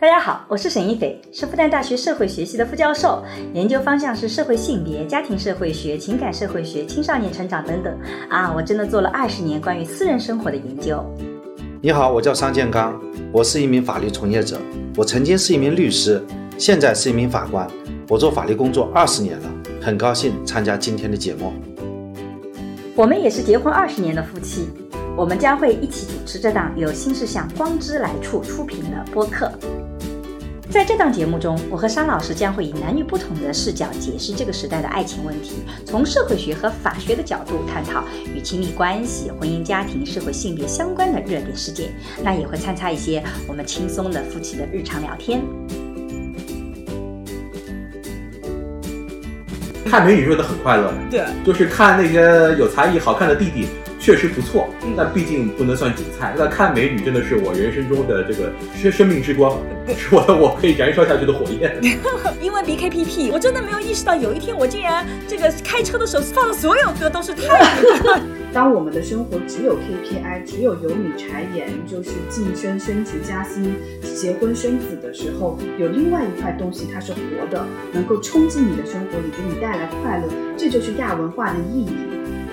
大家好，我是沈一斐，是复旦大学社会学系的副教授，研究方向是社会性别、家庭社会学、情感社会学、青少年成长等等。啊，我真的做了二十年关于私人生活的研究。你好，我叫商建刚，我是一名法律从业者，我曾经是一名律师，现在是一名法官，我做法律工作二十年了，很高兴参加今天的节目。我们也是结婚二十年的夫妻，我们将会一起主持这档由新世相光之来处出品的播客。在这档节目中，我和商老师将会以男女不同的视角解释这个时代的爱情问题，从社会学和法学的角度探讨与亲密关系、婚姻家庭、社会性别相关的热点事件。那也会参差一些我们轻松的夫妻的日常聊天。看美女说的很快乐，对，就是看那些有才艺、好看的弟弟。确实不错，但毕竟不能算主菜。那看美女真的是我人生中的这个生生命之光，是我的我可以燃烧下去的火焰。因为 BKPP，我真的没有意识到有一天我竟然这个开车的时候放的所有歌都是泰语。当我们的生活只有 KPI，只有油米柴盐，就是晋升、升职加薪、结婚生子的时候，有另外一块东西它是活的，能够冲进你的生活里，给你带来快乐，这就是亚文化的意义。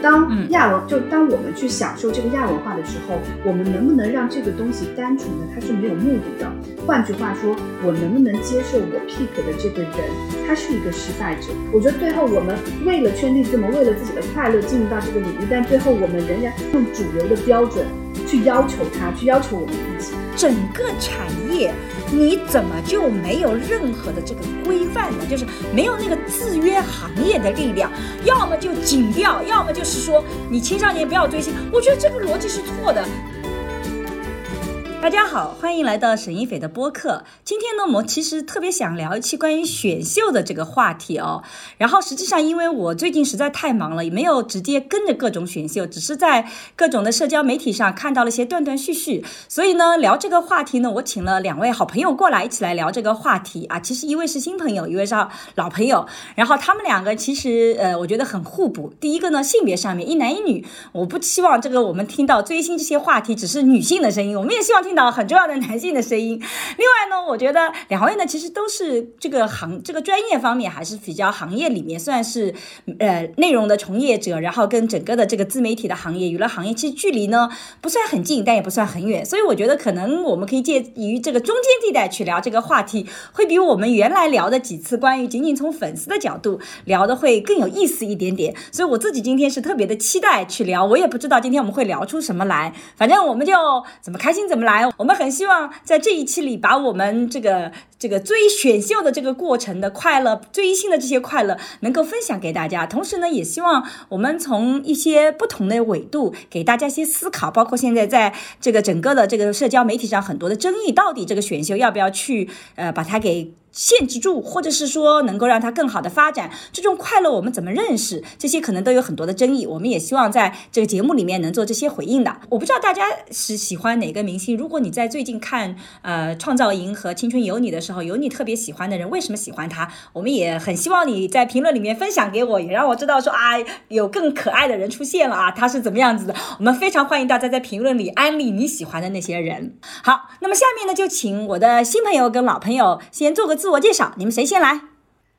当亚文就当我们去享受这个亚文化的时候，我们能不能让这个东西单纯的它是没有目的的？换句话说，我能不能接受我 pick 的这个人他是一个失败者？我觉得最后我们为了圈地自萌，为了自己的快乐进入到这个领域，但最后我们仍然用主流的标准去要求他，去要求我们自己。整个产业，你怎么就没有任何的这个规范呢？就是没有那个制约行业的力量，要么就紧掉，要么就是说你青少年不要追星。我觉得这个逻辑是错的。大家好，欢迎来到沈一斐的播客。今天呢，我们其实特别想聊一期关于选秀的这个话题哦。然后实际上，因为我最近实在太忙了，也没有直接跟着各种选秀，只是在各种的社交媒体上看到了一些断断续续。所以呢，聊这个话题呢，我请了两位好朋友过来一起来聊这个话题啊。其实一位是新朋友，一位是老朋友。然后他们两个其实呃，我觉得很互补。第一个呢，性别上面一男一女，我不希望这个我们听到追星这些话题只是女性的声音，我们也希望听。到很重要的男性的声音。另外呢，我觉得两位呢，其实都是这个行这个专业方面还是比较行业里面算是呃内容的从业者，然后跟整个的这个自媒体的行业、娱乐行业其实距离呢不算很近，但也不算很远。所以我觉得可能我们可以介于这个中间地带去聊这个话题，会比我们原来聊的几次关于仅仅从粉丝的角度聊的会更有意思一点点。所以我自己今天是特别的期待去聊，我也不知道今天我们会聊出什么来，反正我们就怎么开心怎么来。我们很希望在这一期里，把我们这个这个追选秀的这个过程的快乐、追星的这些快乐，能够分享给大家。同时呢，也希望我们从一些不同的维度，给大家一些思考。包括现在在这个整个的这个社交媒体上很多的争议，到底这个选秀要不要去呃把它给。限制住，或者是说能够让它更好的发展，这种快乐我们怎么认识？这些可能都有很多的争议。我们也希望在这个节目里面能做这些回应的。我不知道大家是喜欢哪个明星。如果你在最近看呃《创造营》和《青春有你》的时候，有你特别喜欢的人，为什么喜欢他？我们也很希望你在评论里面分享给我，也让我知道说啊，有更可爱的人出现了啊，他是怎么样子的？我们非常欢迎大家在评论里安利你喜欢的那些人。好，那么下面呢，就请我的新朋友跟老朋友先做个。自我介绍，你们谁先来？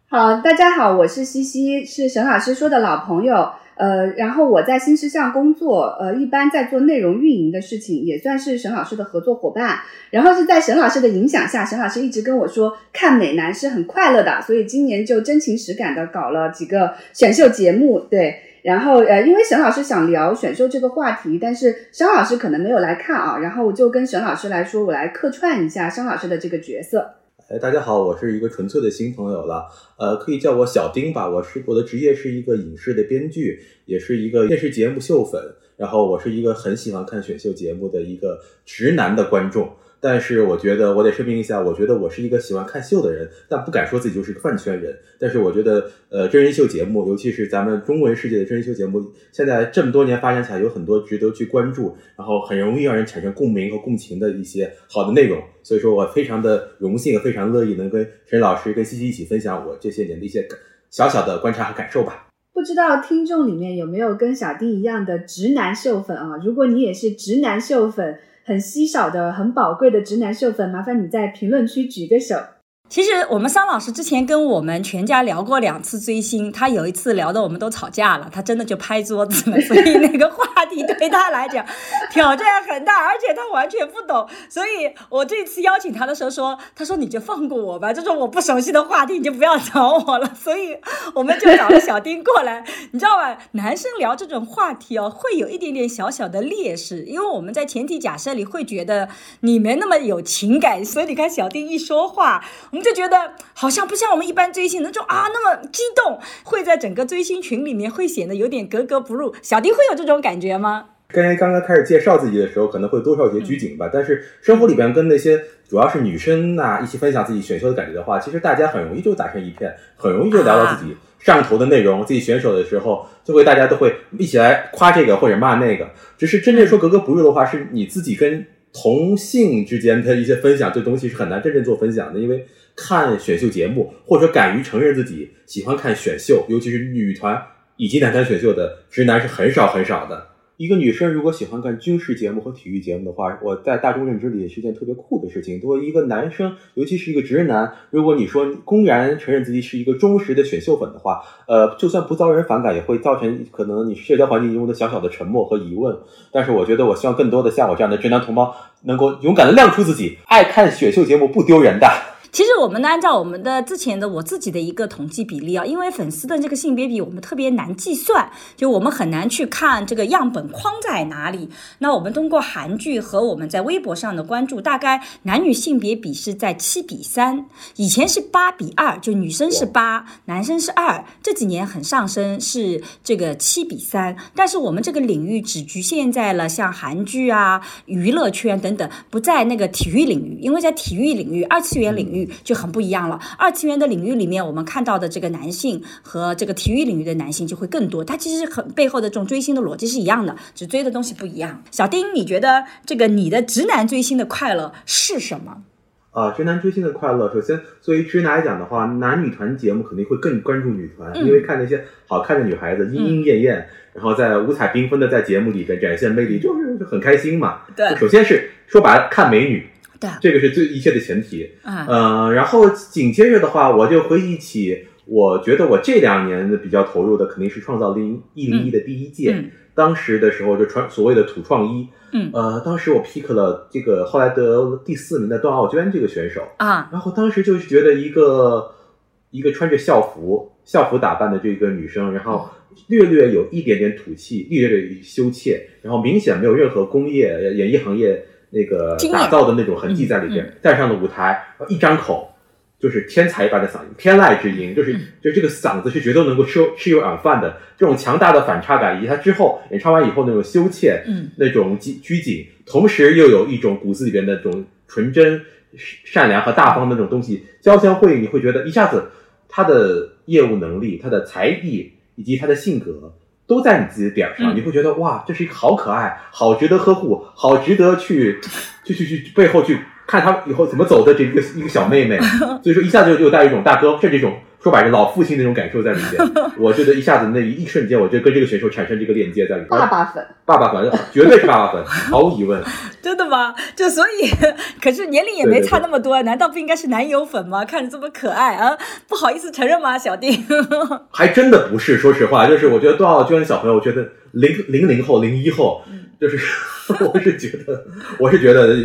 好，大家好，我是西西，是沈老师说的老朋友。呃，然后我在新事项工作，呃，一般在做内容运营的事情，也算是沈老师的合作伙伴。然后是在沈老师的影响下，沈老师一直跟我说，看美男是很快乐的，所以今年就真情实感的搞了几个选秀节目。对，然后呃，因为沈老师想聊选秀这个话题，但是沈老师可能没有来看啊，然后我就跟沈老师来说，我来客串一下沈老师的这个角色。哎，大家好，我是一个纯粹的新朋友了，呃，可以叫我小丁吧。我是我的职业是一个影视的编剧，也是一个电视节目秀粉，然后我是一个很喜欢看选秀节目的一个直男的观众。但是我觉得我得声明一下，我觉得我是一个喜欢看秀的人，但不敢说自己就是个饭圈人。但是我觉得，呃，真人秀节目，尤其是咱们中文世界的真人秀节目，现在这么多年发展起来，有很多值得去关注，然后很容易让人产生共鸣和共情的一些好的内容。所以说我非常的荣幸，非常乐意能跟陈老师、跟西西一起分享我这些年的一些小小的观察和感受吧。不知道听众里面有没有跟小丁一样的直男秀粉啊？如果你也是直男秀粉。很稀少的、很宝贵的直男秀粉，麻烦你在评论区举个手。其实我们桑老师之前跟我们全家聊过两次追星，他有一次聊的我们都吵架了，他真的就拍桌子了，所以那个话题对他来讲挑战很大，而且他完全不懂，所以我这次邀请他的时候说，他说你就放过我吧，这种我不熟悉的话题你就不要找我了，所以我们就找了小丁过来，你知道吧？男生聊这种话题哦，会有一点点小小的劣势，因为我们在前提假设里会觉得你没那么有情感，所以你看小丁一说话。我们就觉得好像不像我们一般追星那种啊那么激动，会在整个追星群里面会显得有点格格不入。小丁会有这种感觉吗？刚才刚刚开始介绍自己的时候，可能会多少有些拘谨吧。但是生活里边跟那些主要是女生呐一起分享自己选秀的感觉的话，其实大家很容易就打成一片，很容易就聊到自己 上头的内容。自己选手的时候，就会大家都会一起来夸这个或者骂那个。只是真正说格格不入的话，是你自己跟同性之间的一些分享，这东西是很难真正做分享的，因为。看选秀节目，或者敢于承认自己喜欢看选秀，尤其是女团以及男团选秀的直男是很少很少的。一个女生如果喜欢看军事节目和体育节目的话，我在大众认知里也是件特别酷的事情。作为一个男生，尤其是一个直男，如果你说公然承认自己是一个忠实的选秀粉的话，呃，就算不遭人反感，也会造成可能你社交环境中的小小的沉默和疑问。但是我觉得，我希望更多的像我这样的直男同胞，能够勇敢的亮出自己，爱看选秀节目不丢人的。其实我们呢，按照我们的之前的我自己的一个统计比例啊，因为粉丝的这个性别比我们特别难计算，就我们很难去看这个样本框在哪里。那我们通过韩剧和我们在微博上的关注，大概男女性别比是在七比三，以前是八比二，就女生是八，男生是二，这几年很上升，是这个七比三。但是我们这个领域只局限在了像韩剧啊、娱乐圈等等，不在那个体育领域，因为在体育领域、二次元领域。就很不一样了。二次元的领域里面，我们看到的这个男性和这个体育领域的男性就会更多。他其实很背后的这种追星的逻辑是一样的，只追的东西不一样。小丁，你觉得这个你的直男追星的快乐是什么？啊，直男追星的快乐，首先作为直男来讲的话，男女团节目肯定会更关注女团，因为看那些好看的女孩子莺莺燕燕，然后在五彩缤纷的在节目里边展现魅力，就是很开心嘛。对，首先是说白了，看美女。对，这个是最一切的前提。嗯，然后紧接着的话，我就回忆起，我觉得我这两年的比较投入的肯定是创造零一零一的第一届，当时的时候就穿所谓的土创一。嗯，呃，当时我 pick 了这个后来得第四名的段奥娟这个选手啊，然后当时就是觉得一个一个穿着校服校服打扮的这个女生，然后略略有一点点土气，略略羞怯，然后明显没有任何工业演艺行业。那个打造的那种痕迹在里边，站上了舞台，一张口就是天才一般的嗓音，天籁之音，就是就这个嗓子是绝对能够吃吃有软饭的。这种强大的反差感，以及他之后演唱完以后那种羞怯，嗯，那种拘拘谨，同时又有一种骨子里边的那种纯真、善良和大方的那种东西交相辉映，你会觉得一下子他的业务能力、他的才艺以及他的性格。都在你自己的点上，你会觉得哇，这是一个好可爱、好值得呵护、好值得去去去去背后去看他以后怎么走的这个一个小妹妹，所以说一下子就又带一种大哥，甚至一种。说白了，老父亲那种感受在里面，我觉得一下子那一瞬间，我就跟这个选手产生这个链接在里面。爸爸粉，爸爸粉，绝对是爸爸粉，毫无疑问。真的吗？就所以，可是年龄也没差那么多，难道不应该是男友粉吗？看着这么可爱啊，不好意思承认吗，小丁？还真的不是，说实话，就是我觉得段奥娟小朋友，我觉得零零零后、零一后，就是我是觉得，我是觉得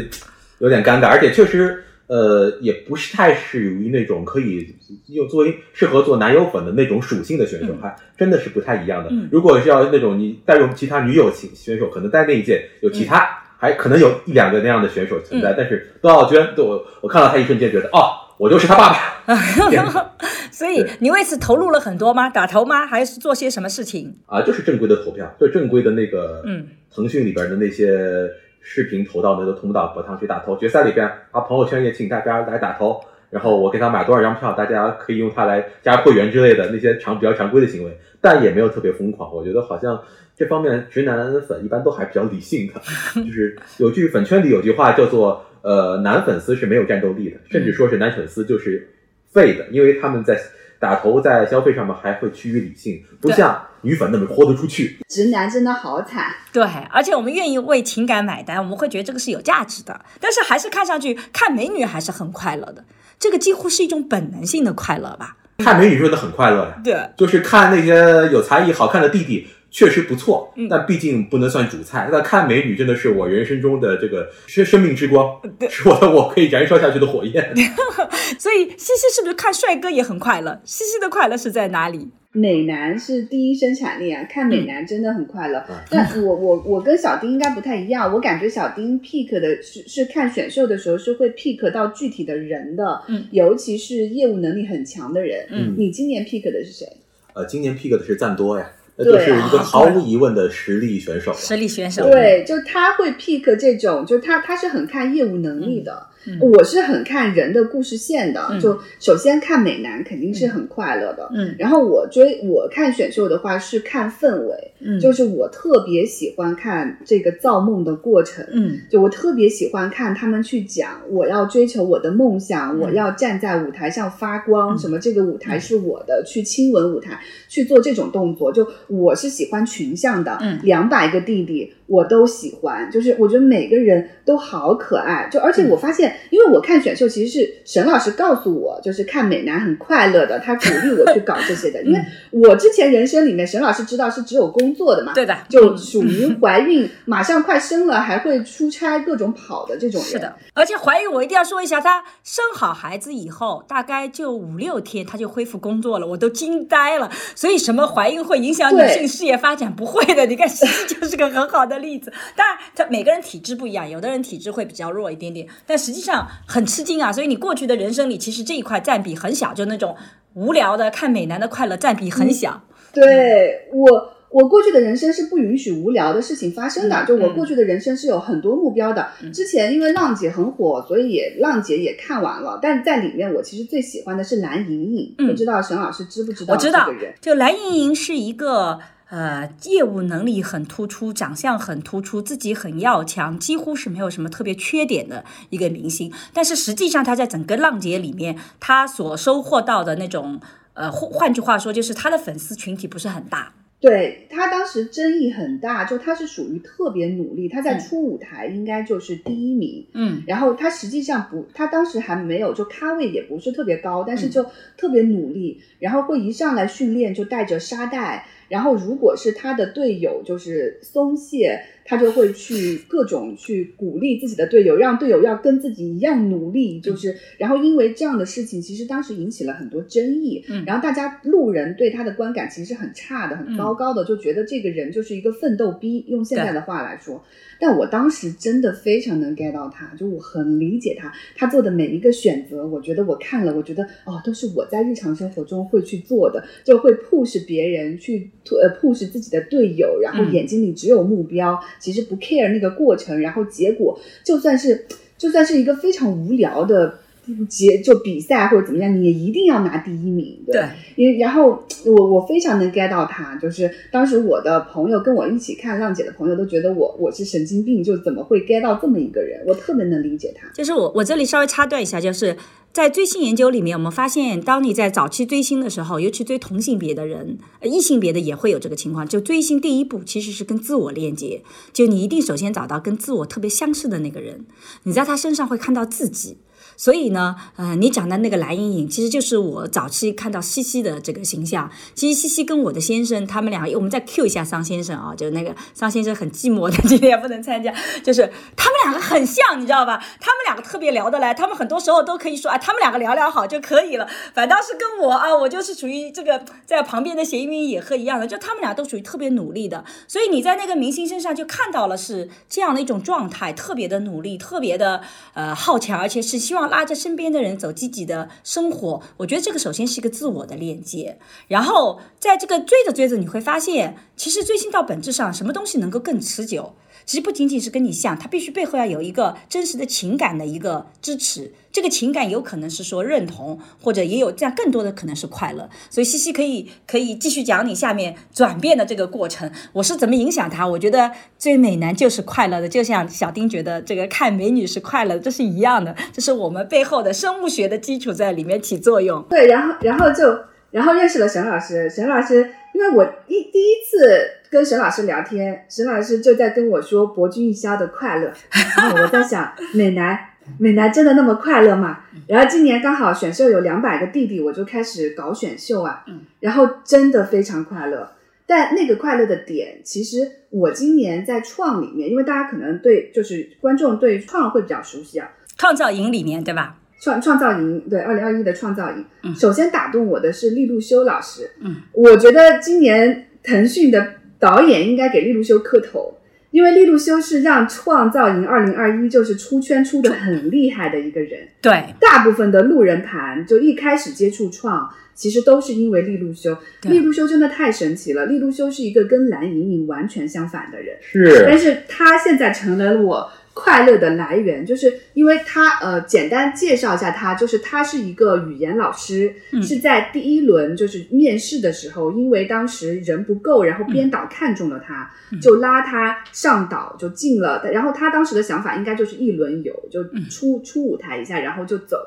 有点尴尬，而且确实。呃，也不是太适于那种可以用作为适合做男友粉的那种属性的选手，还真的是不太一样的。如果是要那种你带入其他女友型选手，可能在那一届有其他，还可能有一两个那样的选手存在。但是段奥娟，我我看到她一瞬间觉得，哦，我就是她爸爸。所以你为此投入了很多吗？打头吗？还是做些什么事情？啊，就是正规的投票，就正规的那个，嗯，腾讯里边的那些。视频投到那个通道博堂去打头，决赛里边啊，朋友圈也请大家来打头，然后我给他买多少张票，大家可以用它来加会员之类的那些常比较常规的行为，但也没有特别疯狂。我觉得好像这方面直男粉一般都还比较理性的，就是有句粉圈里有句话叫做呃，男粉丝是没有战斗力的，甚至说是男粉丝就是废的，因为他们在打头在消费上面还会趋于理性，不像女粉那么豁得出去。直男真的好惨。对，而且我们愿意为情感买单，我们会觉得这个是有价值的。但是还是看上去看美女还是很快乐的，这个几乎是一种本能性的快乐吧？看美女真的很快乐呀，对，就是看那些有才艺、好看的弟弟。确实不错嗯，但毕竟不能算主菜。那看美女真的是我人生中的这个生生命之光，是我的我可以燃烧下去的火焰。所以西西是不是看帅哥也很快乐？西西的快乐是在哪里？美男是第一生产力啊，看嗯美男真的很快乐。嗯但我我我跟小丁应该不太一样，我感觉小丁 pick 的是是看选秀的时候是会 pick 到具体的人的，嗯尤其是业务能力很强的人。嗯你今年 pick 的是谁？呃，今年 pick 的是赞多呀，那对就是一个啊毫无疑问的实力选手。实力选手。对，就他会 pick 这种，就他他是很看业务能力的。嗯。我是很看人的故事线的。嗯。就首先看美男肯定是很快乐的，嗯。然后我追我看选秀的话是看氛围，嗯。就是我特别喜欢看这个造梦的过程。嗯。就我特别喜欢看他们去讲，我要追求我的梦想，嗯。我要站在舞台上发光，嗯。什么这个舞台是我的，去亲吻舞台，去做这种动作。就我是喜欢群像的，嗯。两百个弟弟我都喜欢，就是我觉得每个人都好可爱。就而且我发现，因为我看选秀其实是沈老师告诉我，就是看美男很快乐的，他鼓励我去搞这些的，因为我之前人生里面，沈老师知道是只有工作的嘛，对的，就属于怀孕，马上快生了，还会出差各种跑的这种人。是的，而且怀孕我一定要说一下，她生好孩子以后，大概就五六天，她就恢复工作了，我都惊呆了。所以什么怀孕会影响女性事业发展？不会的，你看西西就是个很好的例子。当然，她每个人体质不一样，有的人体质会比较弱一点点，但实际上很吃惊啊。所以你过去的人生里，其实这一块占比很小，就那种无聊的看美男的快乐占比很小。对我，我过去的人生是不允许无聊的事情发生的。嗯就我嗯过去的人生是有很多目标的。之前因为浪姐很火，所以也浪姐也看完了。但在里面，我其实最喜欢的是蓝盈莹。嗯不知道沈老师知不知道我知道这个人？，就蓝盈莹是一个呃业务能力很突出、长相很突出、自己很要强，几乎是没有什么特别缺点的一个明星。但是实际上，他在整个浪姐里面，他所收获到的那种呃，换换句话说，就是他的粉丝群体不是很大。对他当时争议很大，就他是属于特别努力，他在嗯初舞台应该就是第一名。嗯然后他实际上不，他当时还没有就咖位也不是特别高，但是嗯就特别努力，然后会一上来训练就带着沙袋，然后如果是他的队友就是松懈，他就会去各种去鼓励自己的队友，让队友要跟自己一样努力，就是然后因为这样的事情，其实当时引起了很多争议，嗯然后大家路人对他的观感其实很差的，很糟糕的，就觉得这个人就是一个奋斗逼，用现在的话来说。但我当时真的非常能 get 到他，就我很理解他，他做的每一个选择，我觉得我看了，我觉得哦，都是我在日常生活中会去做的，就会 push 别人去呃 push 自己的队友，然后嗯眼睛里只有目标，其实不 care 那个过程，然后结果就算是就算是一个非常无聊的。结就比赛或者怎么样，你也一定要拿第一名，对。对，因为然后我我非常能 get 到他，就是当时我的朋友跟我一起看浪姐的朋友都觉得我我是神经病，就怎么会 get 到这么一个人？我特别能理解他。就是我我这里稍微插断一下，就是在追星研究里面，我们发现，当你在早期追星的时候，尤其追同性别的人，呃异性别的也会有这个情况。就追星第一步其实是跟自我链接，就你一定首先找到跟自我特别相似的那个人，你在他身上会看到自己。所以呢，呃，你讲的那个蓝莹莹，其实就是我早期看到西西的这个形象。其实西西跟我的先生，他们俩，我们再 Q 一下桑先生啊，就是那个桑先生很寂寞的，今天也不能参加，就是他们两个很像，你知道吧？他们两个特别聊得来，他们很多时候都可以说啊，他们两个聊聊好就可以了。反倒是跟我啊，我就是属于这个在旁边的闲云野鹤一样的，就他们俩都属于特别努力的。所以你在那个明星身上就看到了是这样的一种状态，特别的努力，特别的呃好强，而且是希望拉着身边的人走积极的生活。我觉得这个首先是一个自我的链接，然后在这个追着追着，你会发现，其实追星到本质上，什么东西能够更持久？其实不仅仅是跟你像，他必须背后要有一个真实的情感的一个支持。这个情感有可能是说认同，或者也有这样更多的可能是快乐。所以西西可以可以继续讲你下面转变的这个过程，我是怎么影响他？我觉得追美男就是快乐的，就像小丁觉得这个看美女是快乐，这是一样的，这是我们背后的生物学的基础在里面起作用。对，然后然后就然后认识了沈老师。沈老师，因为我一第一次跟沈老师聊天，沈老师就在跟我说博君一笑的快乐，然后我在想，美男美男真的那么快乐吗？然后今年刚好选秀有两百个弟弟，我就开始搞选秀啊，嗯然后真的非常快乐。但那个快乐的点，其实我今年在创里面，因为大家可能对就是观众对创会比较熟悉啊，创造营里面对吧？创创造营对二零二一的创造营，嗯首先打动我的是利路修老师。嗯，我觉得今年腾讯的导演应该给利路修磕头，因为利路修是让创造营二零二一就是出圈出的很厉害的一个人。对，大部分的路人盘就一开始接触创，其实都是因为利路修。对利路修真的太神奇了，利路修是一个跟蓝莹莹完全相反的人。是但是他现在成了我快乐的来源，就是因为他呃，简单介绍一下他，就是他是一个语言老师，嗯。是在第一轮就是面试的时候，因为当时人不够，然后编导看中了他，嗯。就拉他上岛就进了，然后他当时的想法应该就是一轮游，就嗯。出出舞台一下，然后就走。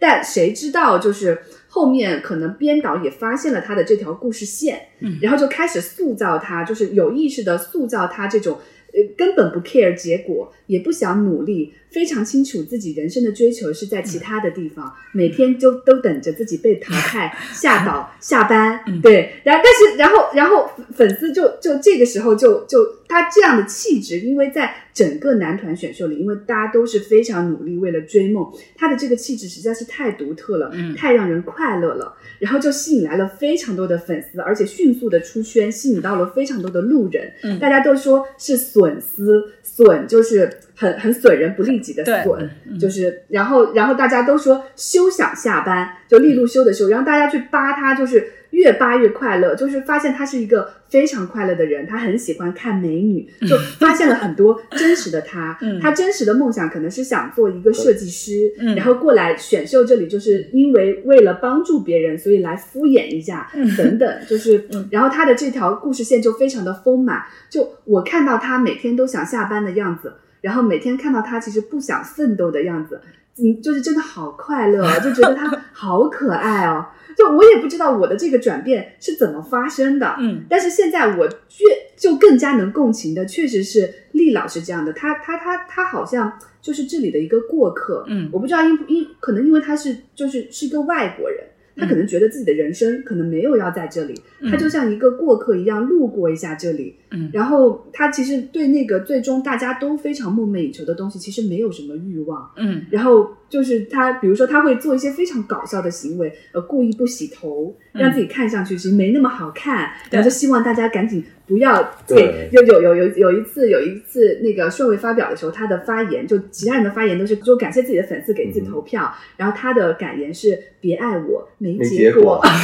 但谁知道，就是后面可能编导也发现了他的这条故事线，嗯。然后就开始塑造他，就是有意识的塑造他这种呃根本不 care 结果，也不想努力，非常清楚自己人生的追求是在其他的地方，每天就都等着自己被淘汰、吓倒、下班，嗯。对，然后但是然后然后粉丝就就这个时候就就他这样的气质，因为在整个男团选秀里，因为大家都是非常努力为了追梦，他的这个气质实在是太独特了，嗯。太让人快乐了，然后就吸引来了非常多的粉丝，而且迅速的出圈，吸引到了非常多的路人，嗯。大家都说是损丝，损就是很很损人不利己的损，嗯。就是然后然后大家都说休想下班，就利路修的修，然后大家去扒他，就是越扒越快乐，就是发现他是一个非常快乐的人，他很喜欢看美女，就 发现了很多真实的他。嗯。他真实的梦想可能是想做一个设计师，嗯。然后过来选秀这里，就是因为为了帮助别人，所以来敷衍一下，嗯等等，就是嗯，然后他的这条故事线就非常的丰满，就我看到他每天都想下班的样子，然后每天看到他其实不想奋斗的样子，嗯，就是真的好快乐哦，就觉得他好可爱哦。就我也不知道我的这个转变是怎么发生的，嗯但是现在我越就更加能共情的，确实是厉老师这样的，他他他他好像就是这里的一个过客，嗯我不知道因因可能因为他是就是是一个外国人，他可能觉得自己的人生可能没有要在这里，嗯他就像一个过客一样路过一下这里，嗯。然后他其实对那个最终大家都非常梦寐以求的东西，其实没有什么欲望。嗯。然后就是他，比如说他会做一些非常搞笑的行为，呃，故意不洗头，嗯。让自己看上去其实没那么好看，对。然后就希望大家赶紧不要对给有有有有有一次有一次那个顺位发表的时候，他的发言就其他人的发言都是就感谢自己的粉丝给自己投票，然后他的感言是别爱我没没结结果。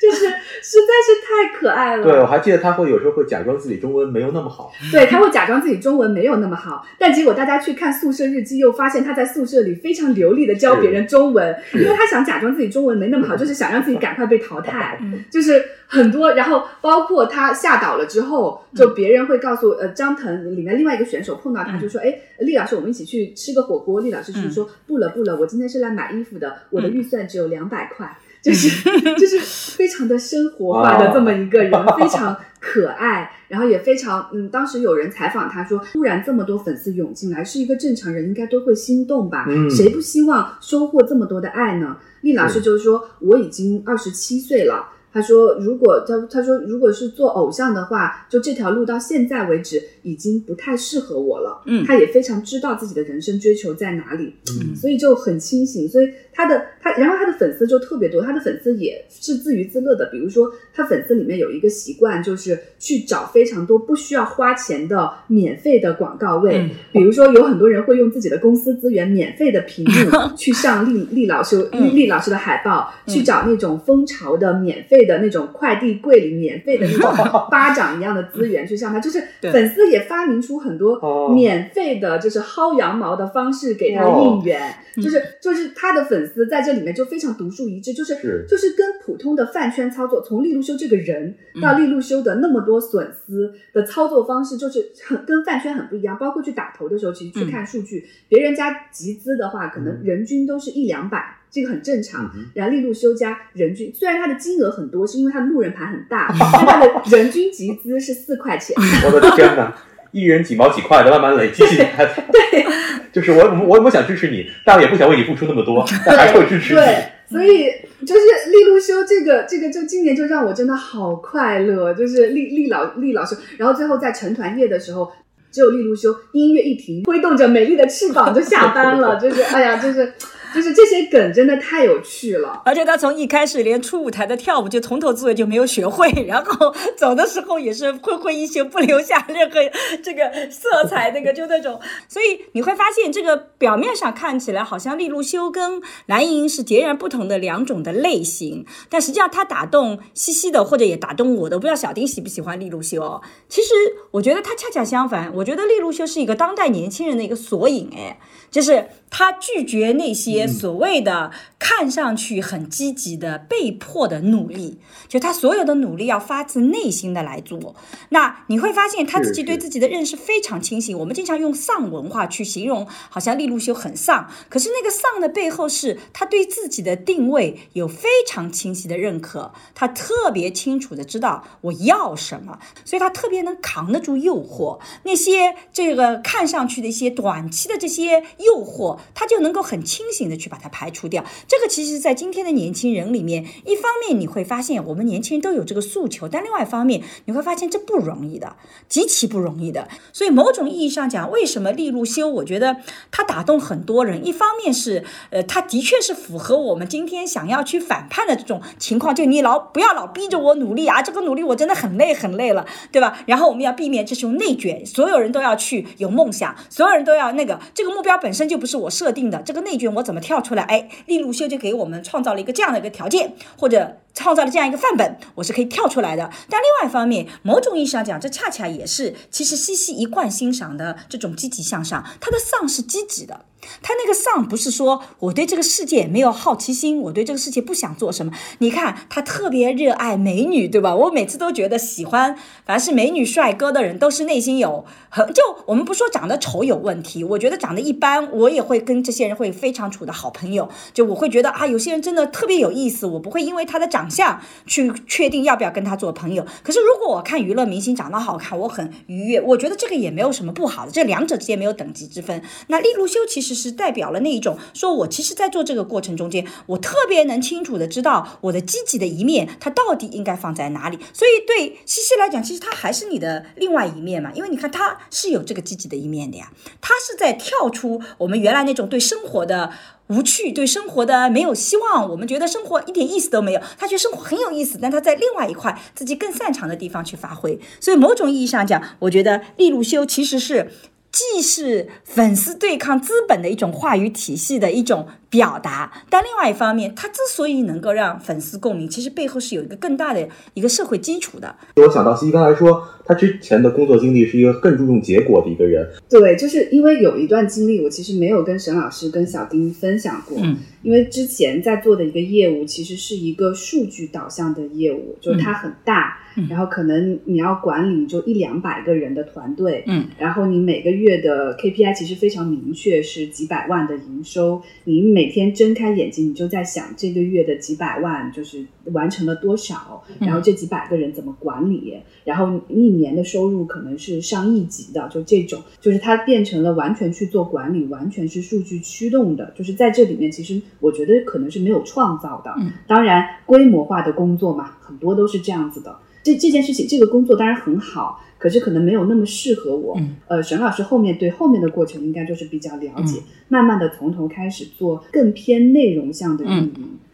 就是实在是太可爱了。对，我还记得他会有时候会假装自己中文没有那么好，对，他会假装自己中文没有那么好，但结果大家去看宿舍日记，又发现他在宿舍里非常流利的教别人中文，因为他想假装自己中文没那么好，就是想让自己赶快被淘汰。嗯就是很多，然后包括他吓倒了之后，就别人会告诉呃张腾里面另外一个选手碰到他，嗯就说：“哎，厉老师，我们一起去吃个火锅。”厉老师就说：“不了不了，我今天是来买衣服的，我的预算只有两百块。”就是 就是非常的生活化的这么一个人，非常可爱，然后也非常嗯。当时有人采访他说，突然这么多粉丝涌进来，是一个正常人应该都会心动吧？嗯谁不希望收获这么多的爱呢？厉老师就是说，我已经二十七岁了。他说，如果他他说，如果是做偶像的话，就这条路到现在为止已经不太适合我了。嗯他也非常知道自己的人生追求在哪里，嗯所以就很清醒。所以他的他，然后他的粉丝就特别多，他的粉丝也是自娱自乐的。比如说，他粉丝里面有一个习惯，就是去找非常多不需要花钱的免费的广告位。嗯。比如说，有很多人会用自己的公司资源免费的屏幕 去上厉厉老师嗯。厉厉老师的海报，嗯。去找那种蜂巢的免费的那种快递柜里免费的那种 巴掌一样的资源去上它，就是粉丝也发明出很多哦。免费的，就是薅羊毛的方式给他应援，嗯就是就是他的粉丝在这里面就非常独树一帜，就是是就是跟普通的饭圈操作，从利路修这个人到利路修的那么多损丝的操作方式，就是很跟饭圈很不一样。包括去打头的时候，其实去看数据，别人家集资的话，可能人均都是一两百。这个很正常。然后利路修家人均虽然它的金额很多，是因为它的路人盘很大，但它的人均集资是四块钱。我的天哪！一人几毛几块的慢慢累积 起来，对，就是我我我想支持你，但我也不想为你付出那么多，但还是会支持你。对，所以就是利路修这个这个就今年就让我真的好快乐，就是利利老利老师，然后最后在成团夜的时候。只有利路修音乐一停，挥动着美丽的翅膀就下班了，就是哎呀，就是就是这些梗真的太有趣了。而且他从一开始连出舞台的跳舞就从头至尾就没有学会，然后走的时候也是挥挥衣袖，不留下任何这个色彩，那个就那种。所以你会发现，这个表面上看起来好像利路修跟蓝莹莹是截然不同的两种的类型，但实际上他打动西西的，或者也打动我的。不知道小丁喜不喜欢利路修？其实我觉得他恰恰相反，我觉得利路修是一个当代年轻人的一个缩影，哎，就是他拒绝那些所谓的看上去很积极的被迫的努力，就他所有的努力要发自内心的来做。那你会发现他自己对自己的认识非常清醒。我们经常用丧文化去形容，好像利路修很丧，可是那个丧的背后是他对自己的定位有非常清晰的认可，他特别清楚的知道我要什么，所以他特别能扛得住诱惑。那些这个看上去的一些短期的这些诱惑，他就能够很清醒的去把它排除掉。这个其实，在今天的年轻人里面，一方面你会发现我们年轻人都有这个诉求，但另外一方面你会发现这不容易的，极其不容易的。所以某种意义上讲，为什么利路修，我觉得他打动很多人，一方面是呃，他的确是符合我们今天想要去反叛的这种情况，就你老不要老逼着我努力啊，这个努力我真的很累很累了，对吧？然后我们要避免这种内卷，所有人都要去有梦想，所有人都要那个，这个目标本身就不是我设定的，这个内卷我怎么跳出来？哎，利路修就给我们创造了一个这样的一个条件，或者创造了这样一个范本，我是可以跳出来的。但另外一方面，某种意义上讲，这恰恰也是其实西西一贯欣赏的这种积极向上，他的丧是积极的。他那个丧不是说我对这个世界没有好奇心，我对这个世界不想做什么。你看他特别热爱美女，对吧？我每次都觉得喜欢凡是美女帅哥的人，都是内心有很就我们不说长得丑有问题，我觉得长得一般，我也会跟这些人会非常处的好朋友。就我会觉得啊，有些人真的特别有意思，我不会因为他的长相去确定要不要跟他做朋友。可是如果我看娱乐明星长得好看，我很愉悦，我觉得这个也没有什么不好的，这两者之间没有等级之分。那利路修其实。是代表了那一种，说我其实，在做这个过程中间，我特别能清楚的知道我的积极的一面，它到底应该放在哪里。所以对西西来讲，其实它还是你的另外一面嘛，因为你看它是有这个积极的一面的呀，它是在跳出我们原来那种对生活的无趣，对生活的没有希望，我们觉得生活一点意思都没有，他觉得生活很有意思，但他在另外一块自己更擅长的地方去发挥。所以某种意义上讲，我觉得利路修其实是。既是粉丝对抗资本的一种话语体系的一种表达，但另外一方面，它之所以能够让粉丝共鸣，其实背后是有一个更大的一个社会基础的。我想到西西刚才说，他之前的工作经历是一个更注重结果的一个人。对，就是因为有一段经历，我其实没有跟沈老师、跟小丁分享过。嗯，因为之前在做的一个业务，其实是一个数据导向的业务，就是它很大。然后可能你要管理就一两百个人的团队，嗯，然后你每个月的 KPI 其实非常明确，是几百万的营收。你每天睁开眼睛，你就在想这个月的几百万就是完成了多少，然后这几百个人怎么管理，然后一年的收入可能是上亿级的，就这种，就是它变成了完全去做管理，完全是数据驱动的。就是在这里面，其实我觉得可能是没有创造的。嗯，当然规模化的工作嘛，很多都是这样子的。这这件事情，这个工作当然很好，可是可能没有那么适合我。嗯，呃，沈老师后面对后面的过程应该就是比较了解，慢慢的从头开始做更偏内容向的运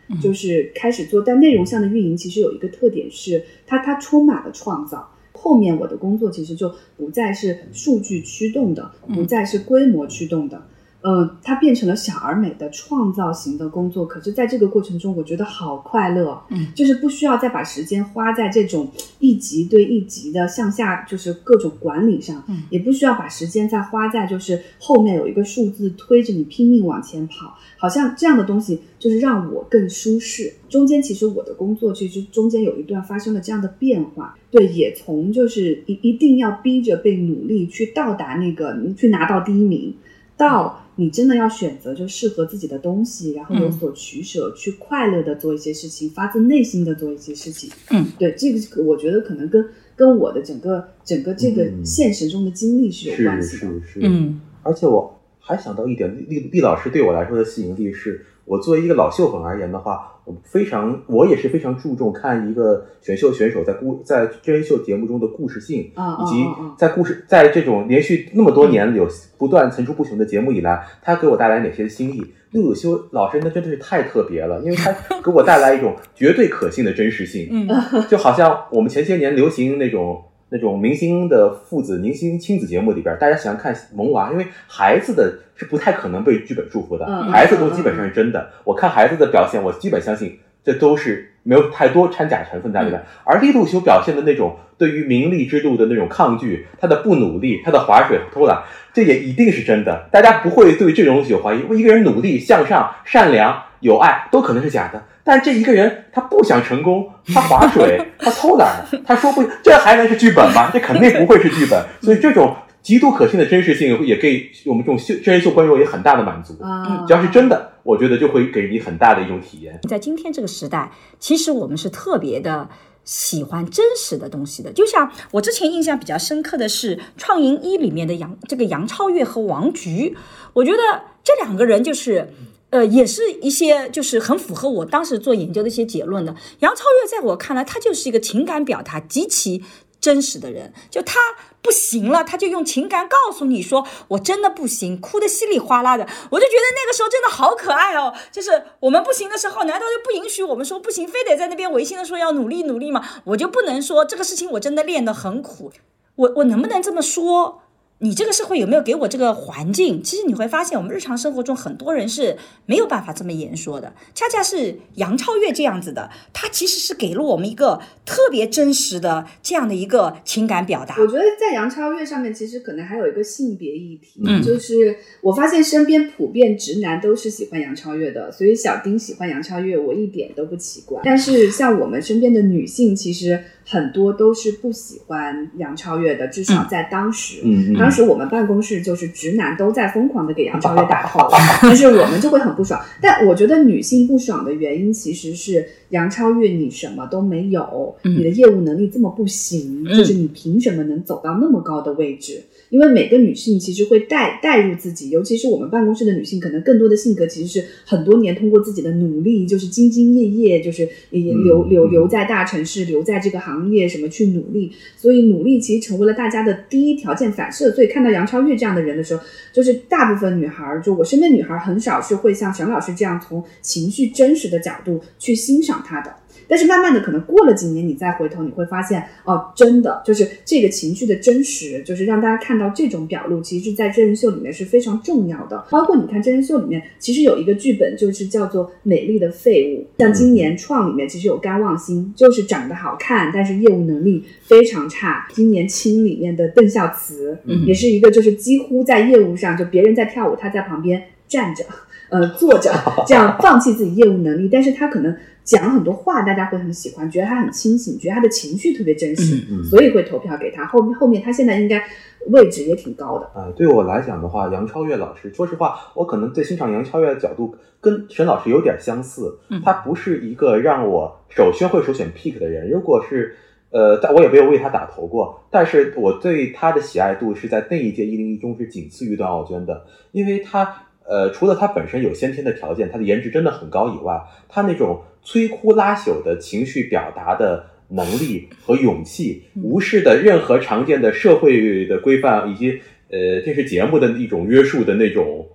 营，就是开始做。但内容向的运营其实有一个特点是，它它充满了创造。后面我的工作其实就不再是数据驱动的，不再是规模驱动的。嗯，它变成了小而美的创造型的工作，可是在这个过程中，我觉得好快乐，嗯，就是不需要再把时间花在这种一级对一级的向下，就是各种管理上，嗯，也不需要把时间再花在就是后面有一个数字推着你拼命往前跑，好像这样的东西就是让我更舒适。中间其实我的工作其实中间有一段发生了这样的变化，对，也从就是一一定要逼着被努力去到达那个去拿到第一名，到。你真的要选择就适合自己的东西，然后有所取舍，去快乐的做一些事情，发自内心的做一些事情。嗯，对，这个我觉得可能跟跟我的整个整个这个嗯现实中的经历是有关系的。是是，嗯而且我还想到一点，厉厉厉老师对我来说的吸引力是，我作为一个老秀粉而言的话，我非常我也是非常注重看一个选秀选手在故在真人秀节目中的故事性，以及在故事在这种连续那么多年有不断层出不穷的节目以来，他给我带来哪些新意？陆有修老师那真的是太特别了，因为他给我带来一种绝对可信的真实性。嗯就好像我们前些年流行那种那种明星的父子明星亲子节目里边，大家喜欢看萌娃，因为孩子的是不太可能被剧本束缚的，嗯孩子都基本上是真的。我看孩子的表现，我基本相信这都是没有太多掺假成分在里边。而利路修表现的那种对于名利之路的那种抗拒，他的不努力，他的划水偷懒，这也一定是真的。大家不会对这种东西有怀疑。一个人努力向上、善良、有爱，都可能是假的。但这一个人他不想成功，他划水，他偷懒，他说不，这还能是剧本吗？这肯定不会是剧本。所以这种极度可信的真实性，也给我们这种秀真人秀观众也很大的满足。啊，只要是真的，我觉得就会给你很大的一种体验。在今天这个时代，其实我们是特别的喜欢真实的东西的。就像我之前印象比较深刻的是《创营一》里面的杨这个杨超越和王菊，我觉得这两个人就是。呃，也是一些就是很符合我当时做研究的一些结论的。杨超越在我看来，他就是一个情感表达极其真实的人，就他不行了，他就用情感告诉你说我真的不行，哭得稀里哗啦的。我就觉得那个时候真的好可爱哦，就是我们不行的时候，难道就不允许我们说不行，非得在那边违心的说要努力努力吗？我就不能说这个事情我真的练得很苦，我我能不能这么说？你这个社会有没有给我这个环境？其实你会发现，我们日常生活中很多人是没有办法这么言说的。恰恰是杨超越这样子的，他其实是给了我们一个特别真实的这样的一个情感表达。我觉得在杨超越上面，其实可能还有一个性别议题，嗯就是我发现身边普遍直男都是喜欢杨超越的，所以小丁喜欢杨超越，我一点都不奇怪。但是像我们身边的女性，其实很多都是不喜欢杨超越的，至少在当时。嗯当时我们办公室就是直男都在疯狂的给杨超越打 call，但是我们就会很不爽。但我觉得女性不爽的原因其实是杨超越你什么都没有，嗯你的业务能力这么不行，嗯就是你凭什么能走到那么高的位置？因为每个女性其实会带带入自己，尤其是我们办公室的女性，可能更多的性格其实是很多年通过自己的努力，就是兢兢业业，就是也留留留在大城市，留在这个行业，什么去努力，所以努力其实成为了大家的第一条件反射。所以看到杨超越这样的人的时候，就是大部分女孩儿，就我身边女孩儿很少是会像沈老师这样从情绪真实的角度去欣赏她的。但是慢慢的，可能过了几年，你再回头，你会发现，哦，真的就是这个情绪的真实，就是让大家看到这种表露，其实在真人秀里面是非常重要的。包括你看真人秀里面，其实有一个剧本就是叫做《美丽的废物》，像今年创里面其实有甘望星，就是长得好看，但是业务能力非常差。今年青里面的邓孝慈，嗯也是一个就是几乎在业务上，就别人在跳舞，他在旁边站着。呃，坐着 这样放弃自己业务能力，但是他可能讲很多话，大家会很喜欢，觉得他很清醒，觉得他的情绪特别真实，嗯所以会投票给他。后面后面他现在应该位置也挺高的。啊，对我来讲的话，杨超越老师，说实话，我可能在欣赏杨超越的角度跟沈老师有点相似。嗯他不是一个让我首先会首选 pick 的人。如果是呃，但我也没有为他打头过，但是我对他的喜爱度是在那一届一零一中是仅次于段奥娟的，因为他呃，除了他本身有先天的条件，他的颜值真的很高以外，他那种摧枯拉朽的情绪表达的能力和勇气，无视的任何常见的社会的规范以及呃电视节目的一种约束的那种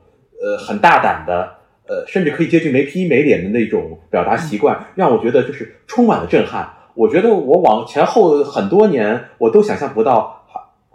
呃很大胆的呃甚至可以接近没皮没脸的那种表达习惯，让我觉得就是充满了震撼。我觉得我往前后很多年，我都想象不到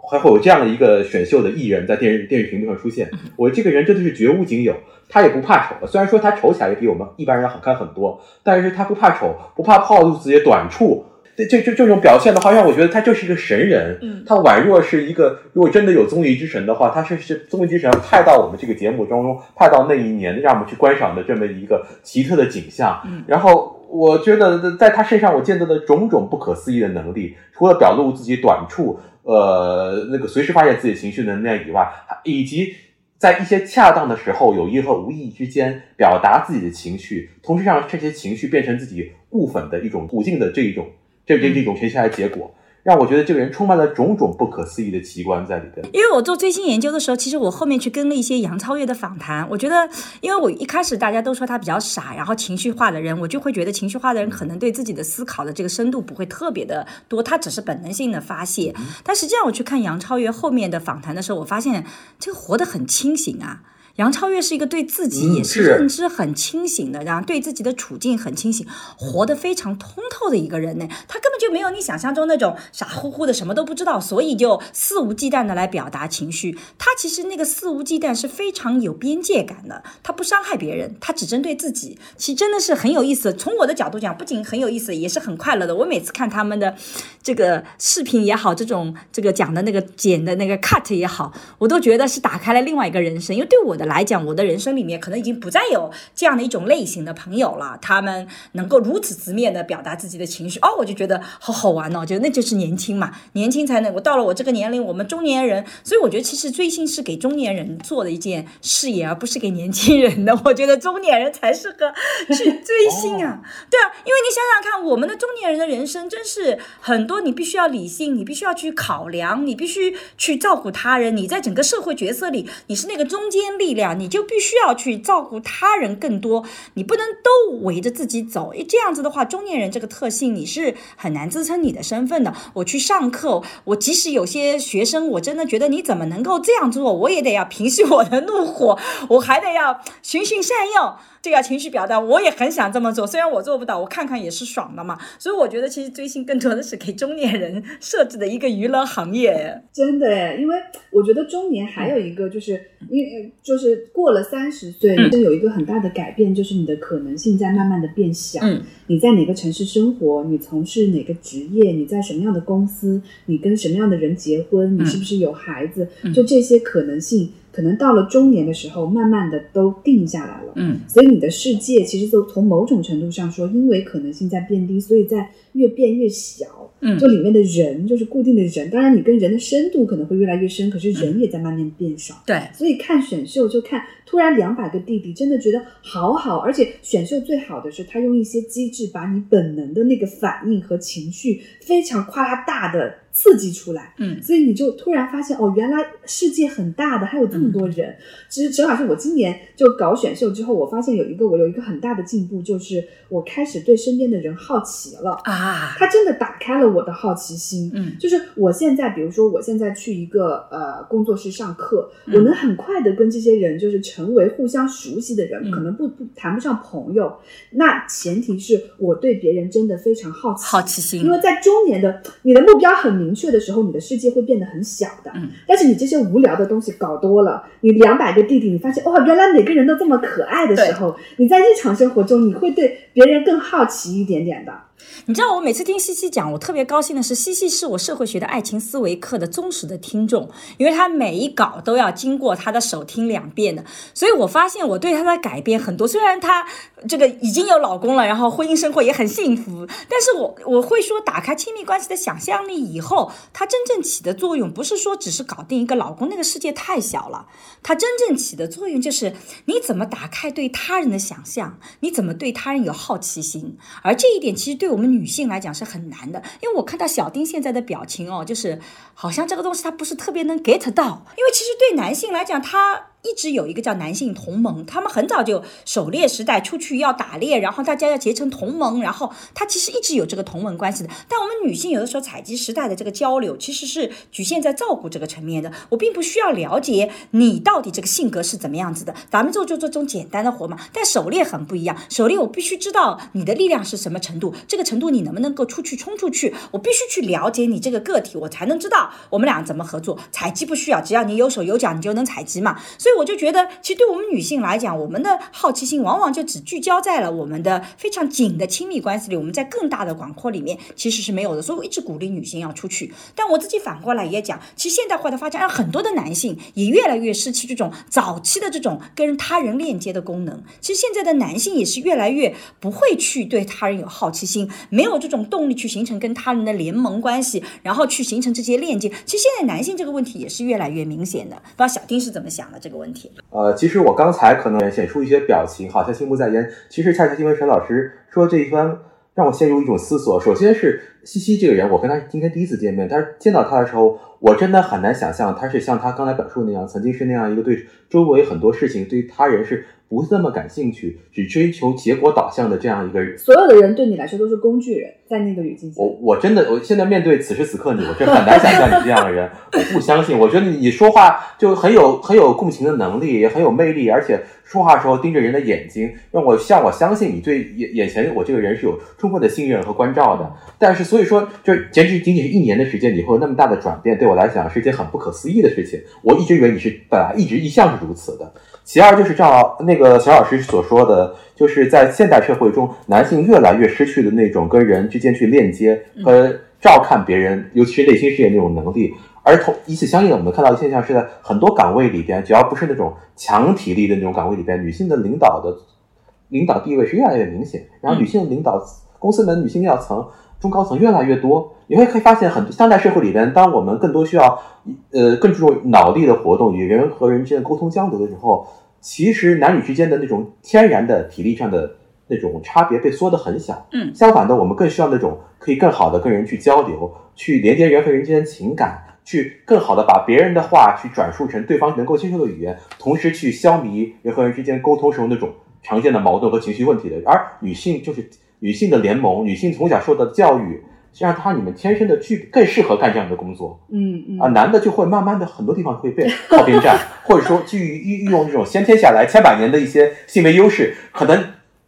还还会有这样的一个选秀的艺人在电视电视屏幕上出现。我这个人真的是绝无仅有，他也不怕丑。虽然说他丑起来也比我们一般人好看很多，但是他不怕丑，不怕暴露自己的短处。这这这这种表现的话，让我觉得他就是一个神人。嗯他宛若是一个，如果真的有综艺之神的话，他是是综艺之神派到我们这个节目当中，派到那一年让我们去观赏的这么一个奇特的景象。嗯然后我觉得在他身上我见到的种种不可思议的能力，除了表露自己短处，呃，那个随时发现自己情绪的能力以外，以及在一些恰当的时候，有意和无意之间表达自己的情绪，同时让这些情绪变成自己固粉的一种途径的这一种这这这种学习来结果。让我觉得这个人充满了种种不可思议的奇观在里边。因为我做最新研究的时候，其实我后面去跟了一些杨超越的访谈。我觉得，因为我一开始大家都说他比较傻，然后情绪化的人，我就会觉得情绪化的人可能对自己的思考的这个深度不会特别的多，他只是本能性的发泄。但实际上，我去看杨超越后面的访谈的时候，我发现这个活得很清醒啊。杨超越是一个对自己也是认知很清醒的，然后对自己的处境很清醒，活得非常通透的一个人呢。他根本就没有你想象中那种傻乎乎的，什么都不知道，所以就肆无忌惮的来表达情绪。他其实那个肆无忌惮是非常有边界感的，他不伤害别人，他只针对自己。其实真的是很有意思。从我的角度讲，不仅很有意思，也是很快乐的。我每次看他们的这个视频也好，这种这个讲的那个剪的那个 cut 也好，我都觉得是打开了另外一个人生。因为对我的来讲，我的人生里面可能已经不再有这样的一种类型的朋友了。他们能够如此直面的表达自己的情绪，哦，我就觉得好好玩哦。觉得那就是年轻嘛，年轻才能。我到了我这个年龄，我们中年人，所以我觉得其实追星是给中年人做的一件事业，而不是给年轻人的。我觉得中年人才适合去追星啊。对啊，因为你想想看，我们的中年人的人生真是很多，你必须要理性，你必须要去考量，你必须去照顾他人。你在整个社会角色里，你是那个中间力力量，你就必须要去照顾他人更多，你不能都围着自己走。诶，这样子的话，中年人这个特性你是很难支撑你的身份的。我去上课，我即使有些学生，我真的觉得你怎么能够这样做，我也得要平息我的怒火，我还得要循循善诱。这个情绪表达，我也很想这么做，虽然我做不到，我看看也是爽的嘛。所以我觉得，其实追星更多的是给中年人设置的一个娱乐行业。真的哎，因为我觉得中年还有一个，就是因为就是过了三十岁，就有一个很大的改变，就是你的可能性在慢慢的变小。嗯，你在哪个城市生活？你从事哪个职业？你在什么样的公司？你跟什么样的人结婚？你是不是有孩子？就这些可能性。可能到了中年的时候，慢慢的都定下来了。嗯，所以你的世界其实就从某种程度上说，因为可能性在变低，所以在越变越小。嗯，就里面的人就是固定的人，当然你跟人的深度可能会越来越深，可是人也在慢慢变少。对，所以看选秀就看突然两百个弟弟，真的觉得好好，而且选秀最好的是他用一些机制把你本能的那个反应和情绪非常夸大大的刺激出来。嗯，所以你就突然发现哦，原来世界很大的，还有这么多人。其实陈老师，我今年就搞选秀之后，我发现有一个我有一个很大的进步，就是我开始对身边的人好奇了啊，他真的打开了我的好奇心。嗯，就是我现在，比如说我现在去一个呃工作室上课，我能很快的跟这些人就是成为互相熟悉的人，嗯可能不不谈不上朋友，那前提是我对别人真的非常好奇。好奇心因。为在中年的你的目标很明确的时候，你的世界会变得很小的。嗯，但是你这些无聊的东西搞多了，你两百个弟弟，你发现哦，原来每个人都这么可爱的时候，你在日常生活中，你会对别人更好奇一点点的。你知道，我每次听西西讲，我特别高兴的是，西西是我社会学的爱情思维课的忠实的听众，因为他每一稿都要经过他的手听两遍的，所以我发现我对他的改变很多。虽然他这个已经有老公了，然后婚姻生活也很幸福，但是我我会说，打开亲密关系的想象力以后，它真正起的作用不是说只是搞定一个老公，那个世界太小了，它真正起的作用就是你怎么打开对他人的想象，你怎么对他人有好奇心，而这一点其实对我们们女性来讲是很难的，因为我看到小丁现在的表情哦，就是好像这个东西他不是特别能 get 到，因为其实对男性来讲，他。一直有一个叫男性同盟，他们很早就狩猎时代出去要打猎，然后大家要结成同盟，然后他其实一直有这个同盟关系的。但我们女性有的时候采集时代的这个交流，其实是局限在照顾这个层面的。我并不需要了解你到底这个性格是怎么样子的，咱们就做做这种简单的活嘛。但狩猎很不一样，狩猎我必须知道你的力量是什么程度，这个程度你能不能够出去冲出去，我必须去了解你这个个体，我才能知道我们俩怎么合作。采集不需要，只要你有手有脚，你就能采集嘛。所以。所以我就觉得，其实对我们女性来讲，我们的好奇心往往就只聚焦在了我们的非常紧的亲密关系里。我们在更大的广阔里面其实是没有的。所以我一直鼓励女性要出去。但我自己反过来也讲，其实现代化的发展让很多的男性也越来越失去这种早期的这种跟他人链接的功能。其实现在的男性也是越来越不会去对他人有好奇心，没有这种动力去形成跟他人的联盟关系，然后去形成这些链接。其实现在男性这个问题也是越来越明显的。不知道小丁是怎么想的这个问题？呃，其实我刚才可能显出一些表情，好像心不在焉。其实恰恰因为陈老师说这一番，让我陷入一种思索。首先是西西这个人，我跟他今天第一次见面，但是见到他的时候，我真的很难想象他是像他刚才表述那样，曾经是那样一个对周围很多事情、对于他人是不那么感兴趣，只追求结果导向的这样一个人。所有的人对你来说都是工具人，在那个语境下我。我真的，我现在面对此时此刻你，我真很难想象你这样的人。我不相信，我觉得你说话就很有很有共情的能力，也很有魅力，而且说话的时候盯着人的眼睛，让我像我相信你对眼眼前我这个人是有充分的信任和关照的。但是所以说，就简直仅仅是一年的时间，你会有那么大的转变，对我来讲是一件很不可思议的事情。我一直以为你是本来一直一向是如此的。其二就是照那个小老师所说的，就是在现代社会中，男性越来越失去的那种跟人之间去链接和照看别人，尤其是内心世界那种能力。而同与此相应的，我们看到的现象是在很多岗位里边，只要不是那种强体力的那种岗位里边，女性的领导的领导地位是越来越明显，然后女性领导公司的女性领导层、中高层越来越多。你会可以发现，很当代社会里边，当我们更多需要呃更注重脑力的活动，与人和人之间的沟通交流的时候，其实男女之间的那种天然的体力上的那种差别被缩得很小。嗯相反的，我们更需要那种可以更好的跟人去交流，去连接人和人之间的情感，去更好的把别人的话去转述成对方能够接受的语言，同时去消弭人和人之间沟通时候那种常见的矛盾和情绪问题的。而女性就是女性的联盟，女性从小受到的教育，让她你们天生的具更适合干这样的工作。嗯嗯啊，男的就会慢慢的很多地方会被 靠边站，或者说基于运用这种先天下来千百年的一些性别优势，可能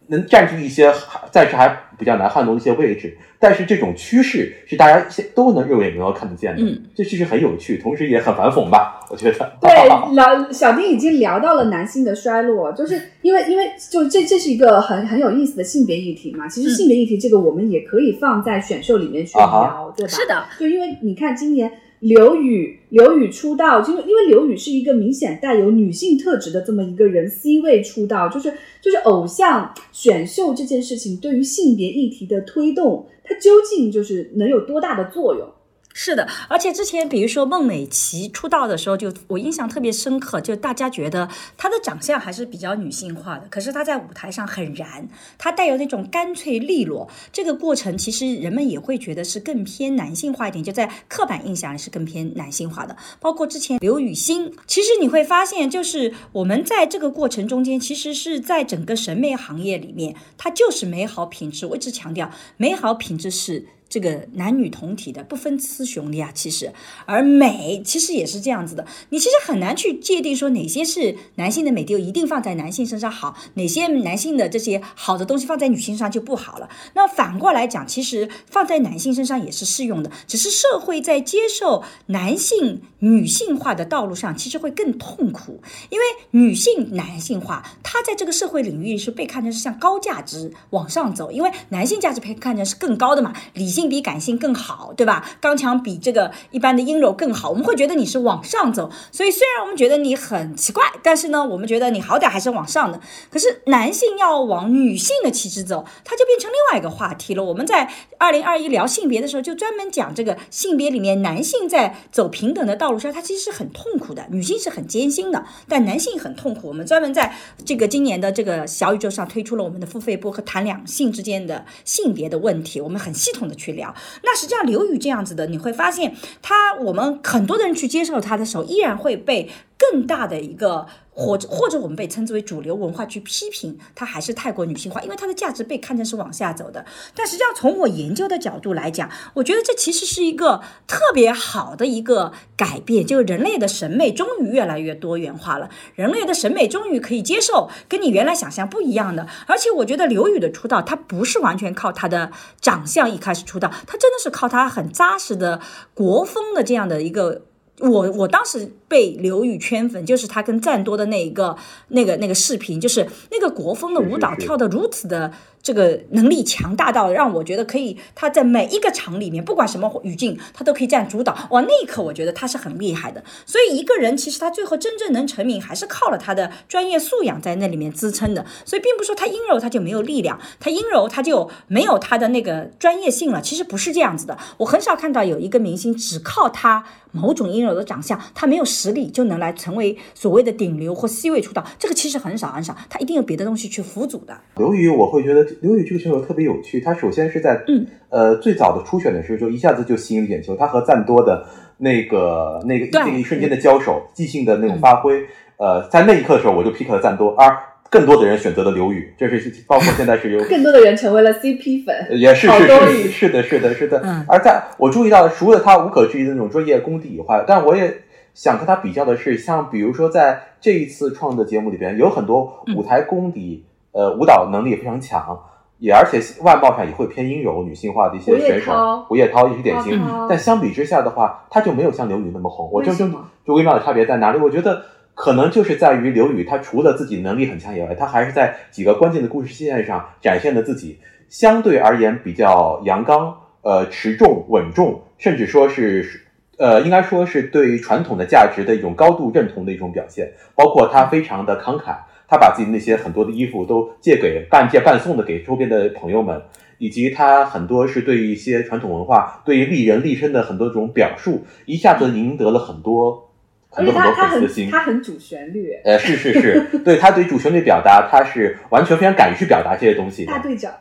能占据一些还暂时还比较难撼动的一些位置。但是这种趋势是大家现都能肉眼能够看得见的，嗯，这其实很有趣，同时也很反讽吧，我觉得。对，聊小丁已经聊到了男性的衰落，就是因为因为就这这是一个很很有意思的性别议题嘛。其实嗯性别议题这个我们也可以放在选秀里面去聊，对吧？是的，就因为你看今年刘宇刘宇出道，就是因为刘宇是一个明显带有女性特质的这么一个人，C 位出道，就是就是偶像选秀这件事情对于性别议题的推动，它究竟就是能有多大的作用？是的，而且之前比如说孟美岐出道的时候就，我印象特别深刻，就大家觉得她的长相还是比较女性化的，可是她在舞台上很燃，她带有那种干脆利落。这个过程其实人们也会觉得是更偏男性化一点，就在刻板印象里是更偏男性化的。包括之前刘雨昕，其实你会发现，就是我们在这个过程中间，其实是在整个审美行业里面，它就是美好品质。我一直强调，美好品质是。这个男女同体的，不分雌雄的呀，其实，而美其实也是这样子的。你其实很难去界定说哪些是男性的美就一定放在男性身上好，哪些男性的这些好的东西放在女性上就不好了。那反过来讲，其实放在男性身上也是适用的，只是社会在接受男性女性化的道路上，其实会更痛苦，因为女性男性化，它在这个社会领域是被看成是向高价值往上走，因为男性价值被看成是更高的嘛，理性比感性更好，对吧？刚强比这个一般的阴柔更好，我们会觉得你是往上走。所以虽然我们觉得你很奇怪，但是呢，我们觉得你好歹还是往上的。可是男性要往女性的气质走，它就变成另外一个话题了。我们在二零二一聊性别的时候，就专门讲这个性别里面男性在走平等的道路上，他其实是很痛苦的，女性是很艰辛的，但男性很痛苦。我们专门在这个今年的这个小宇宙上推出了我们的付费播客，谈两性之间的性别的问题，我们很系统的去去聊。那实际上刘宇这样子的，你会发现他，我们很多的人去接受他的时候，依然会被更大的一个。或者或者我们被称之为主流文化去批评它还是太过女性化，因为它的价值被看成是往下走的。但实际上从我研究的角度来讲，我觉得这其实是一个特别好的一个改变，就是人类的审美终于越来越多元化了，人类的审美终于可以接受跟你原来想象不一样的。而且我觉得刘宇的出道，他不是完全靠他的长相一开始出道，他真的是靠他很扎实的国风的这样的一个。我我当时被刘宇圈粉，就是他跟赞多的那一个那个那个视频，就是那个国风的舞蹈跳的如此的这个能力强大到让我觉得可以，他在每一个场里面，不管什么语境，他都可以占主导。哇，那一刻我觉得他是很厉害的。所以一个人其实他最后真正能成名，还是靠了他的专业素养在那里面支撑的。所以并不是说他阴柔他就没有力量，他阴柔他就没有他的那个专业性了。其实不是这样子的。我很少看到有一个明星只靠他某种阴柔的长相，他没有实力就能来成为所谓的顶流或 C 位出道，这个其实很少很少，他一定有别的东西去辅佐的。刘宇，我会觉得刘宇这个选手特别有趣。他首先是在嗯。呃最早的初选的时候就一下子就吸引眼球，他和赞多的那个那个对那个一瞬间的交手，即兴的那种发挥，呃，在那一刻的时候我就 pick 了赞多，而更多的人选择了刘宇，这是包括现在是有 更多的人成为了 CP 粉，也是是是是的，是的，是的。嗯。而在我注意到，除了他无可置疑的那种专业功底以外，但我也想和他比较的是，像比如说在这一次创的节目里边，有很多舞台功底，呃，舞蹈能力也非常强，也而且外貌上也会偏阴柔、女性化的一些选手涛，胡叶涛也是典型。但相比之下的话，他就没有像刘宇那么红。我就么就微妙的差别在哪里？我觉得可能就是在于刘宇，他除了自己能力很强以外，他还是在几个关键的故事线上展现了自己相对而言比较阳刚、呃持重、稳重，甚至说是。呃，应该说是对于传统的价值的一种高度认同的一种表现，包括他非常的慷慨，他把自己那些很多的衣服都借给半借半送的给周边的朋友们，以及他很多是对于一些传统文化、对于立人立身的很多种表述，一下子赢得了很多很多很多粉丝的心。他很主旋律，呃，是是是，对他对主旋律表达，他是完全非常敢于去表达这些东西的。大队长，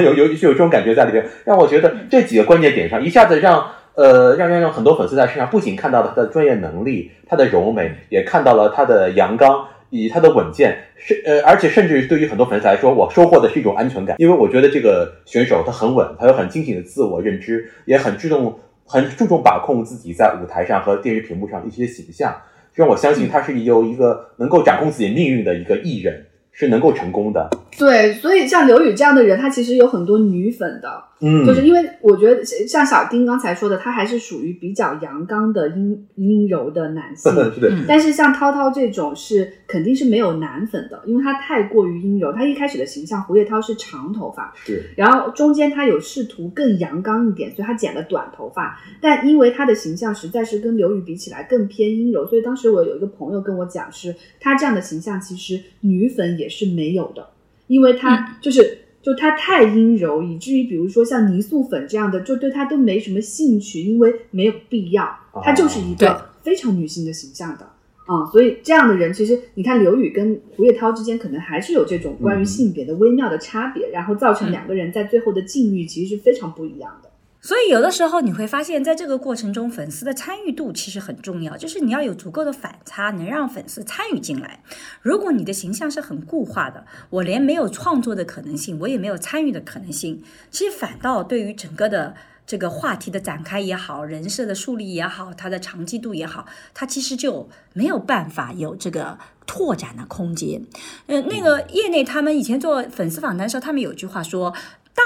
有有是有这种感觉在里边，让我觉得这几个关键点上，一下子让呃让让让很多粉丝在身上不仅看到了他的专业能力、他的柔美，也看到了他的阳刚以及他的稳健，是呃而且甚至对于很多粉丝来说，我收获的是一种安全感，因为我觉得这个选手他很稳，他有很清醒的自我认知，也很注重很注重把控自己在舞台上和电视屏幕上的一些形象，让我相信他是有一个能够掌控自己命运的一个艺人，是能够成功的。对，所以像刘宇这样的人，他其实有很多女粉的，嗯，就是因为我觉得像小丁刚才说的，他还是属于比较阳刚的阴阴柔的男性。是的，嗯但是像涛涛这种是肯定是没有男粉的，因为他太过于阴柔。他一开始的形象，胡叶涛是长头发，对。然后中间他有试图更阳刚一点，所以他剪了短头发。但因为他的形象实在是跟刘宇比起来更偏阴柔，所以当时我有一个朋友跟我讲，是他这样的形象其实女粉也是没有的，因为他就是。就他太阴柔，以至于比如说像泥塑粉这样的，就对他都没什么兴趣，因为没有必要。他就是一个非常女性的形象的。啊、所以这样的人，其实你看刘宇跟胡月涛之间，可能还是有这种关于性别的微妙的差别，然后造成两个人在最后的境遇其实是非常不一样的。所以有的时候你会发现，在这个过程中，粉丝的参与度其实很重要，就是你要有足够的反差，能让粉丝参与进来。如果你的形象是很固化的，我连没有创作的可能性，我也没有参与的可能性，其实反倒对于整个的。这个话题的展开也好，人设的树立也好，它的长期度也好，它其实就没有办法有这个拓展的空间。呃，那个业内他们以前做粉丝访谈的时候，他们有句话说。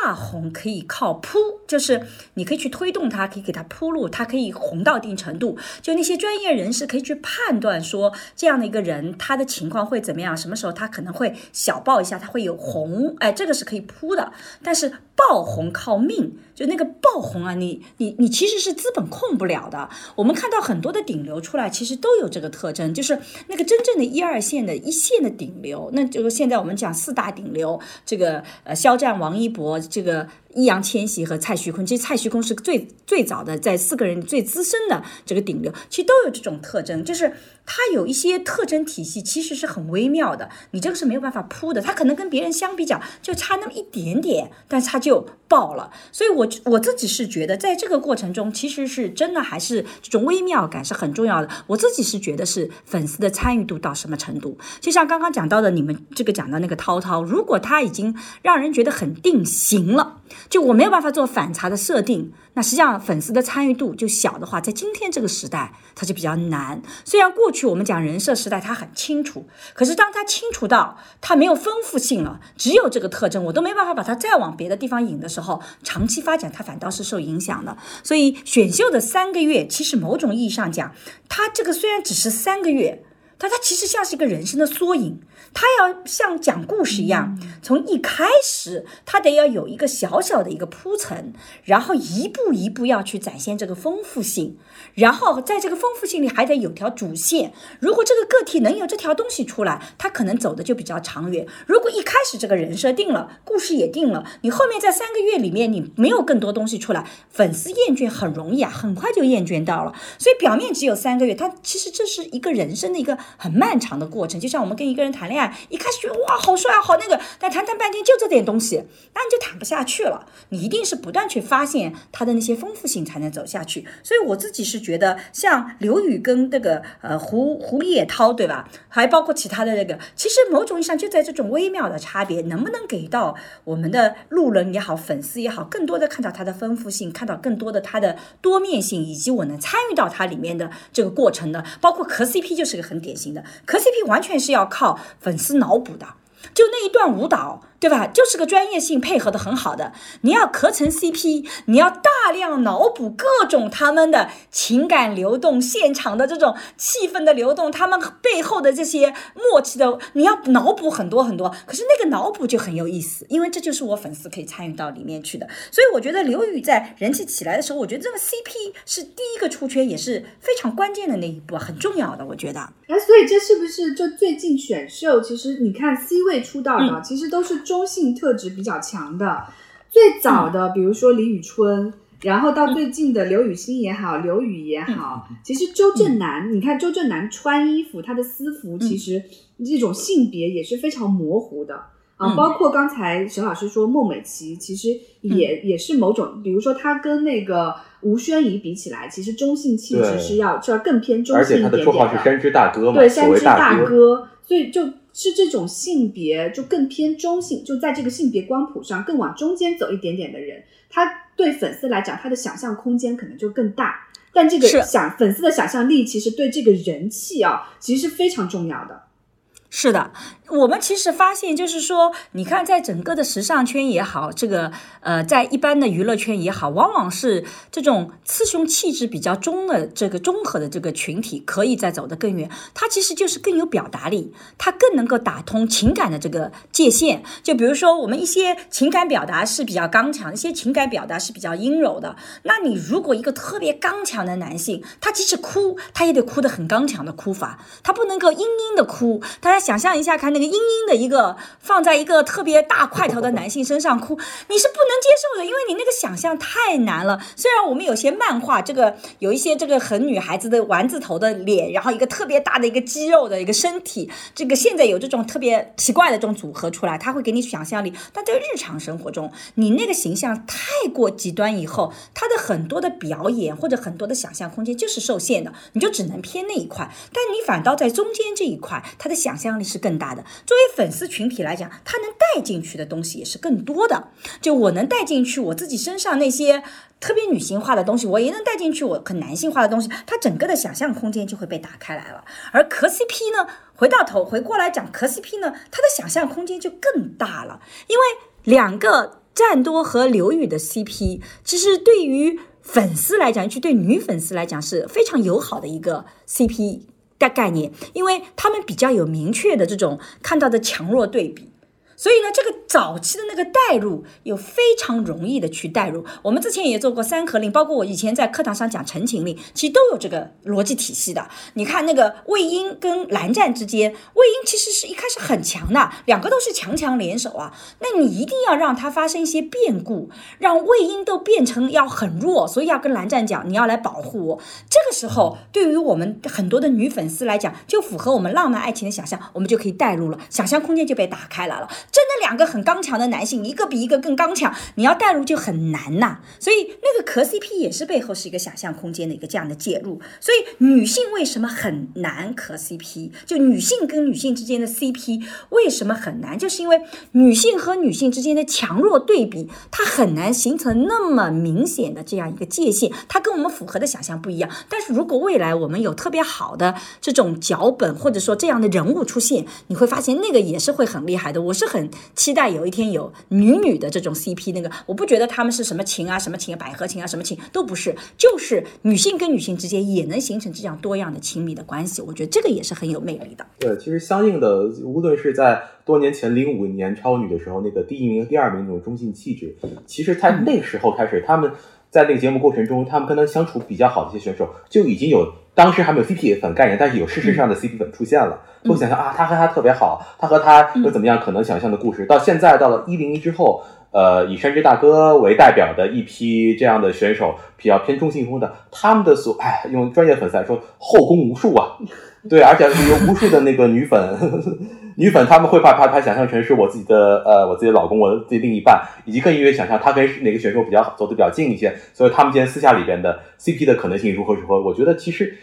大红可以靠铺，就是你可以去推动它，可以给它铺路，它可以红到一定程度。就那些专业人士可以去判断说，这样的一个人他的情况会怎么样，什么时候他可能会小爆一下，他会有红，哎，这个是可以铺的。但是爆红靠命，那个爆红啊，你你你其实是资本控不了的。我们看到很多的顶流出来，其实都有这个特征，就是那个真正的一二线的一线的顶流，那就是现在我们讲四大顶流，这个呃肖战、王一博。这个易烊千玺和蔡徐坤，其实蔡徐坤是最最早的，在四个人最资深的这个顶流，其实都有这种特征，就是他有一些特征体系，其实是很微妙的，你这个是没有办法铺的，他可能跟别人相比较就差那么一点点，但是他就爆了。所以我我自己是觉得，在这个过程中，其实是真的还是这种微妙感是很重要的。我自己是觉得是粉丝的参与度到什么程度，就像刚刚讲到的，你们这个讲到那个涛涛，如果他已经让人觉得很定型了。就我没有办法做反差的设定，那实际上粉丝的参与度就小的话，在今天这个时代，它就比较难。虽然过去我们讲人设时代，它很清楚，可是当它清楚到它没有丰富性了，只有这个特征，我都没办法把它再往别的地方引的时候，长期发展它反倒是受影响的。所以选秀的三个月，其实某种意义上讲，它这个虽然只是三个月。但它其实像是一个人生的缩影，它要像讲故事一样，从一开始他得要有一个小小的一个铺陈，然后一步一步要去展现这个丰富性，然后在这个丰富性里还得有条主线。如果这个个体能有这条东西出来，他可能走的就比较长远。如果一开始这个人设定了，故事也定了，你后面在三个月里面你没有更多东西出来，粉丝厌倦很容易啊，很快就厌倦到了。所以表面只有三个月，它其实这是一个人生的一个很漫长的过程。就像我们跟一个人谈恋爱，一开始觉得哇好帅啊好那个，但谈谈半天就这点东西，那你就谈不下去了。你一定是不断去发现他的那些丰富性，才能走下去。所以我自己是觉得，像刘宇跟这个呃胡胡野涛，对吧？还包括其他的那个，其实某种意义上就在这种微妙的差别，能不能给到我们的路人也好，粉丝也好，更多的看到它的丰富性，看到更多的它的多面性，以及我能参与到它里面的这个过程的。包括磕 CP 就是个很典型的，磕 CP 完全是要靠粉丝脑补的，就那一段舞蹈。对吧？就是个专业性配合的很好的。你要磕成 CP，你要大量脑补各种他们的情感流动、现场的这种气氛的流动，他们背后的这些默契的，你要脑补很多很多。可是那个脑补就很有意思，因为这就是我粉丝可以参与到里面去的。所以我觉得刘宇在人气起来的时候，我觉得这个 CP 是第一个出圈，也是非常关键的那一步，很重要的。我觉得。哎，所以这是不是就最近选秀？其实你看 C 位出道的，其实都是。中性特质比较强的，最早的比如说李宇春，然后到最近的刘雨昕也好，刘宇也好，其实周震南，你看周震南穿衣服，他的私服其实这种性别也是非常模糊的。啊。包括刚才沈老师说孟美岐，其实也也是某种，比如说他跟那个吴宣仪比起来，其实中性气质是要是要更偏中性一点点的。而且他的绰号是山之大哥嘛，对，山之大哥，所以就。是这种性别就更偏中性，就在这个性别光谱上更往中间走一点点的人，他对粉丝来讲，他的想象空间可能就更大。但这个想粉丝的想象力，其实对这个人气啊，其实是非常重要的。是的，我们其实发现，就是说，你看，在整个的时尚圈也好，这个呃，在一般的娱乐圈也好，往往是这种雌雄气质比较中的这个综合的这个群体，可以再走得更远。它其实就是更有表达力，它更能够打通情感的这个界限。就比如说，我们一些情感表达是比较刚强，一些情感表达是比较阴柔的。那你如果一个特别刚强的男性，他即使哭，他也得哭得很刚强的哭法，他不能够阴阴的哭。大家。想象一下，看那个阴阴的一个放在一个特别大块头的男性身上哭，你是不能接受的，因为你那个想象太难了。虽然我们有些漫画，这个有一些这个很女孩子的丸子头的脸，然后一个特别大的一个肌肉的一个身体，这个现在有这种特别奇怪的这种组合出来，它会给你想象力。但在日常生活中，你那个形象太过极端以后，他的很多的表演或者很多的想象空间就是受限的，你就只能偏那一块。但你反倒在中间这一块，他的想象。力是更大的。作为粉丝群体来讲，他能带进去的东西也是更多的。就我能带进去我自己身上那些特别女性化的东西，我也能带进去我很男性化的东西，它整个的想象空间就会被打开来了。而磕 CP 呢，回到头回过来讲磕 CP 呢，它的想象空间就更大了。因为两个赞多和刘宇的 CP，其实对于粉丝来讲，去对女粉丝来讲是非常友好的一个 CP。的概念，因为他们比较有明确的这种看到的强弱对比。所以呢，这个早期的那个代入有非常容易的去代入。我们之前也做过三合令，包括我以前在课堂上讲陈情令，其实都有这个逻辑体系的。你看那个魏婴跟蓝湛之间，魏婴其实是一开始很强的，两个都是强强联手啊。那你一定要让他发生一些变故，让魏婴都变成要很弱，所以要跟蓝湛讲，你要来保护我。这个时候，对于我们很多的女粉丝来讲，就符合我们浪漫爱情的想象，我们就可以代入了，想象空间就被打开来了。真的两个很刚强的男性，一个比一个更刚强，你要带入就很难呐。所以那个磕 CP 也是背后是一个想象空间的一个这样的介入。所以女性为什么很难磕 CP？就女性跟女性之间的 CP 为什么很难？就是因为女性和女性之间的强弱对比，它很难形成那么明显的这样一个界限。它跟我们符合的想象不一样。但是如果未来我们有特别好的这种脚本，或者说这样的人物出现，你会发现那个也是会很厉害的。我是。很期待有一天有女女的这种 CP。那个我不觉得他们是什么情啊，什么情啊，百合情啊，什么情都不是，就是女性跟女性之间也能形成这样多样的亲密的关系。我觉得这个也是很有魅力的。对，其实相应的，无论是在多年前零五年超女的时候，那个第一名和第二名那种中性气质，其实在那个时候开始，他们在那个节目过程中，他们跟他相处比较好的一些选手就已经有。当时还没有 CP 粉概念，但是有事实上的 CP 粉出现了，会想象啊，他和他特别好，他和他又怎么样？可能想象的故事，到现在到了一零一之后，呃，以山之大哥为代表的一批这样的选手，比较偏中性风的，他们的所，哎，用专业粉丝来说，后宫无数啊，对，而且有无数的那个女粉。女粉他们会把把他想象成是我自己的呃我自己的老公，我自己另一半，以及更因为想象他跟哪个选手比较走得比较近一些，所以他们之间私下里边的 CP 的可能性如何如何？我觉得其实。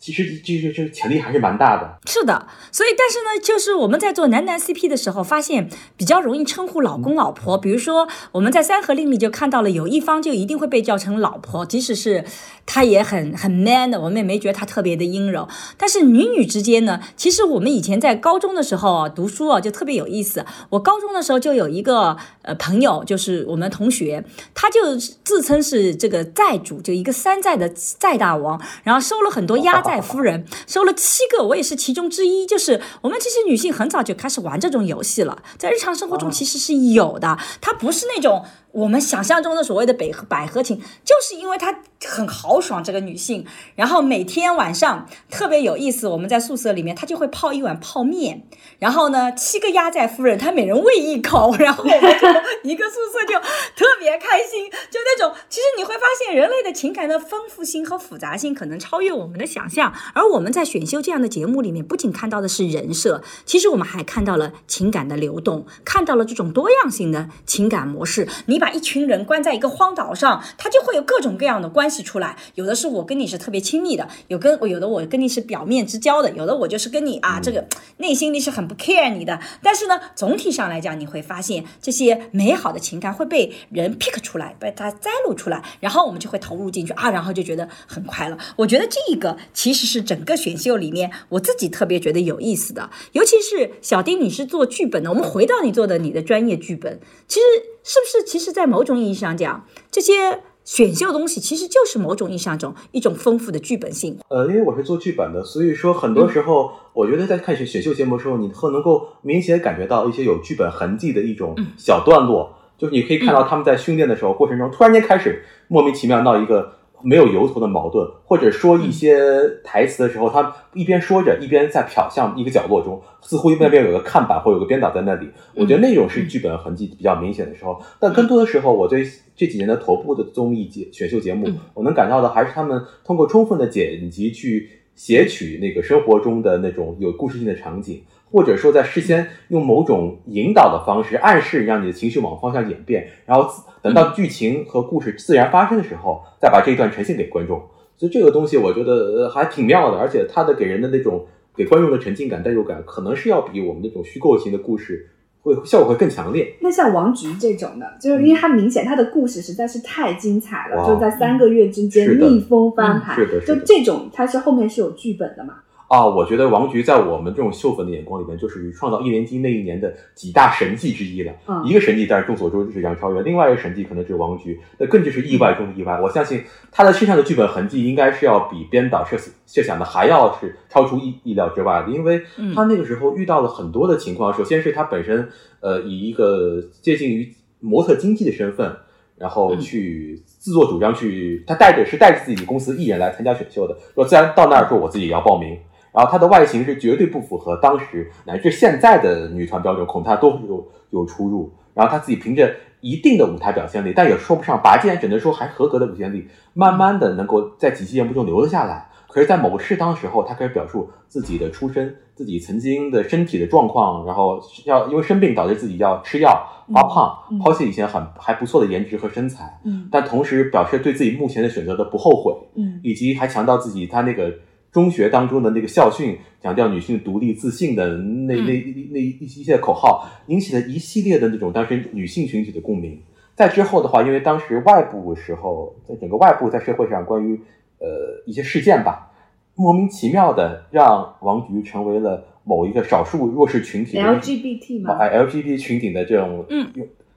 其实这这这潜力还是蛮大的。是的，所以但是呢，就是我们在做男男 CP 的时候，发现比较容易称呼老公老婆。比如说我们在三合令里就看到了，有一方就一定会被叫成老婆，即使是他也很很 man 的，我们也没觉得他特别的阴柔。但是女女之间呢，其实我们以前在高中的时候啊读书啊，就特别有意思。我高中的时候就有一个呃朋友，就是我们同学，他就自称是这个债主，就一个山寨的债大王，然后收了很多压。寨夫人收了七个，我也是其中之一。就是我们这些女性很早就开始玩这种游戏了，在日常生活中其实是有的，它不是那种。我们想象中的所谓的百合百合情，就是因为她很豪爽，这个女性，然后每天晚上特别有意思。我们在宿舍里面，她就会泡一碗泡面，然后呢，七个压寨夫人，她每人喂一口，然后我们就一个宿舍就特别开心。就那种，其实你会发现，人类的情感的丰富性和复杂性可能超越我们的想象。而我们在选秀这样的节目里面，不仅看到的是人设，其实我们还看到了情感的流动，看到了这种多样性的情感模式。你。把一群人关在一个荒岛上，他就会有各种各样的关系出来。有的是我跟你是特别亲密的，有跟我有的我跟你是表面之交的，有的我就是跟你啊，这个内心里是很不 care 你的。但是呢，总体上来讲，你会发现这些美好的情感会被人 pick 出来，被他摘录出来，然后我们就会投入进去啊，然后就觉得很快乐。我觉得这个其实是整个选秀里面我自己特别觉得有意思的，尤其是小丁，你是做剧本的，我们回到你做的你的专业剧本，其实。是不是？其实，在某种意义上讲，这些选秀东西其实就是某种意义上种一种丰富的剧本性。呃，因为我是做剧本的，所以说很多时候，我觉得在看选选秀节目的时候，你会能够明显感觉到一些有剧本痕迹的一种小段落，就是你可以看到他们在训练的时候过程中，突然间开始莫名其妙闹一个。没有由头的矛盾，或者说一些台词的时候，他一边说着，一边在瞟向一个角落中，似乎那边有个看板或有个编导在那里。我觉得那种是剧本痕迹比较明显的时候。但更多的时候，我对这几年的头部的综艺节选秀节目，我能感到的还是他们通过充分的剪辑去写取那个生活中的那种有故事性的场景。或者说，在事先用某种引导的方式暗示，让你的情绪往方向演变，然后等到剧情和故事自然发生的时候，再把这一段呈现给观众。所以这个东西我觉得还挺妙的，而且它的给人的那种给观众的沉浸感、代入感，可能是要比我们那种虚构型的故事会效果会更强烈。那像王菊这种的，就是因为它明显它的故事实在是太精彩了，就在三个月之间逆风翻盘，就这种它是后面是有剧本的嘛？啊，我觉得王菊在我们这种秀粉的眼光里面，就属于创造一连击那一年的几大神迹之一了。嗯，一个神迹，但是众所周知是杨超越；另外一个神迹可能是王菊，那更就是意外中的意外。我相信他的身上的剧本痕迹，应该是要比编导设设想的还要是超出意意料之外的，因为他那个时候遇到了很多的情况。首先是他本身，呃，以一个接近于模特经纪的身份，然后去自作主张去，他带着是带着自己公司艺人来参加选秀的，说自然到那儿说我自己也要报名。然后她的外形是绝对不符合当时乃至现在的女团标准，恐怕都有有出入。然后她自己凭着一定的舞台表现力，但也说不上拔尖，只能说还合格的表现力，慢慢的能够在几期节目中留了下来。可是，在某个适当时候，她开始表述自己的出身、自己曾经的身体的状况，然后要因为生病导致自己要吃药发胖，抛弃以前很还不错的颜值和身材，嗯，但同时表示对自己目前的选择的不后悔，嗯，以及还强调自己她那个。中学当中的那个校训，强调女性独立自信的那那那一一些口号，引起了一系列的那种当时女性群体的共鸣。在之后的话，因为当时外部时候，在整个外部在社会上关于呃一些事件吧，莫名其妙的让王菊成为了某一个少数弱势群体的 LGBT 嘛，哎 LGBT 群体的这种，嗯，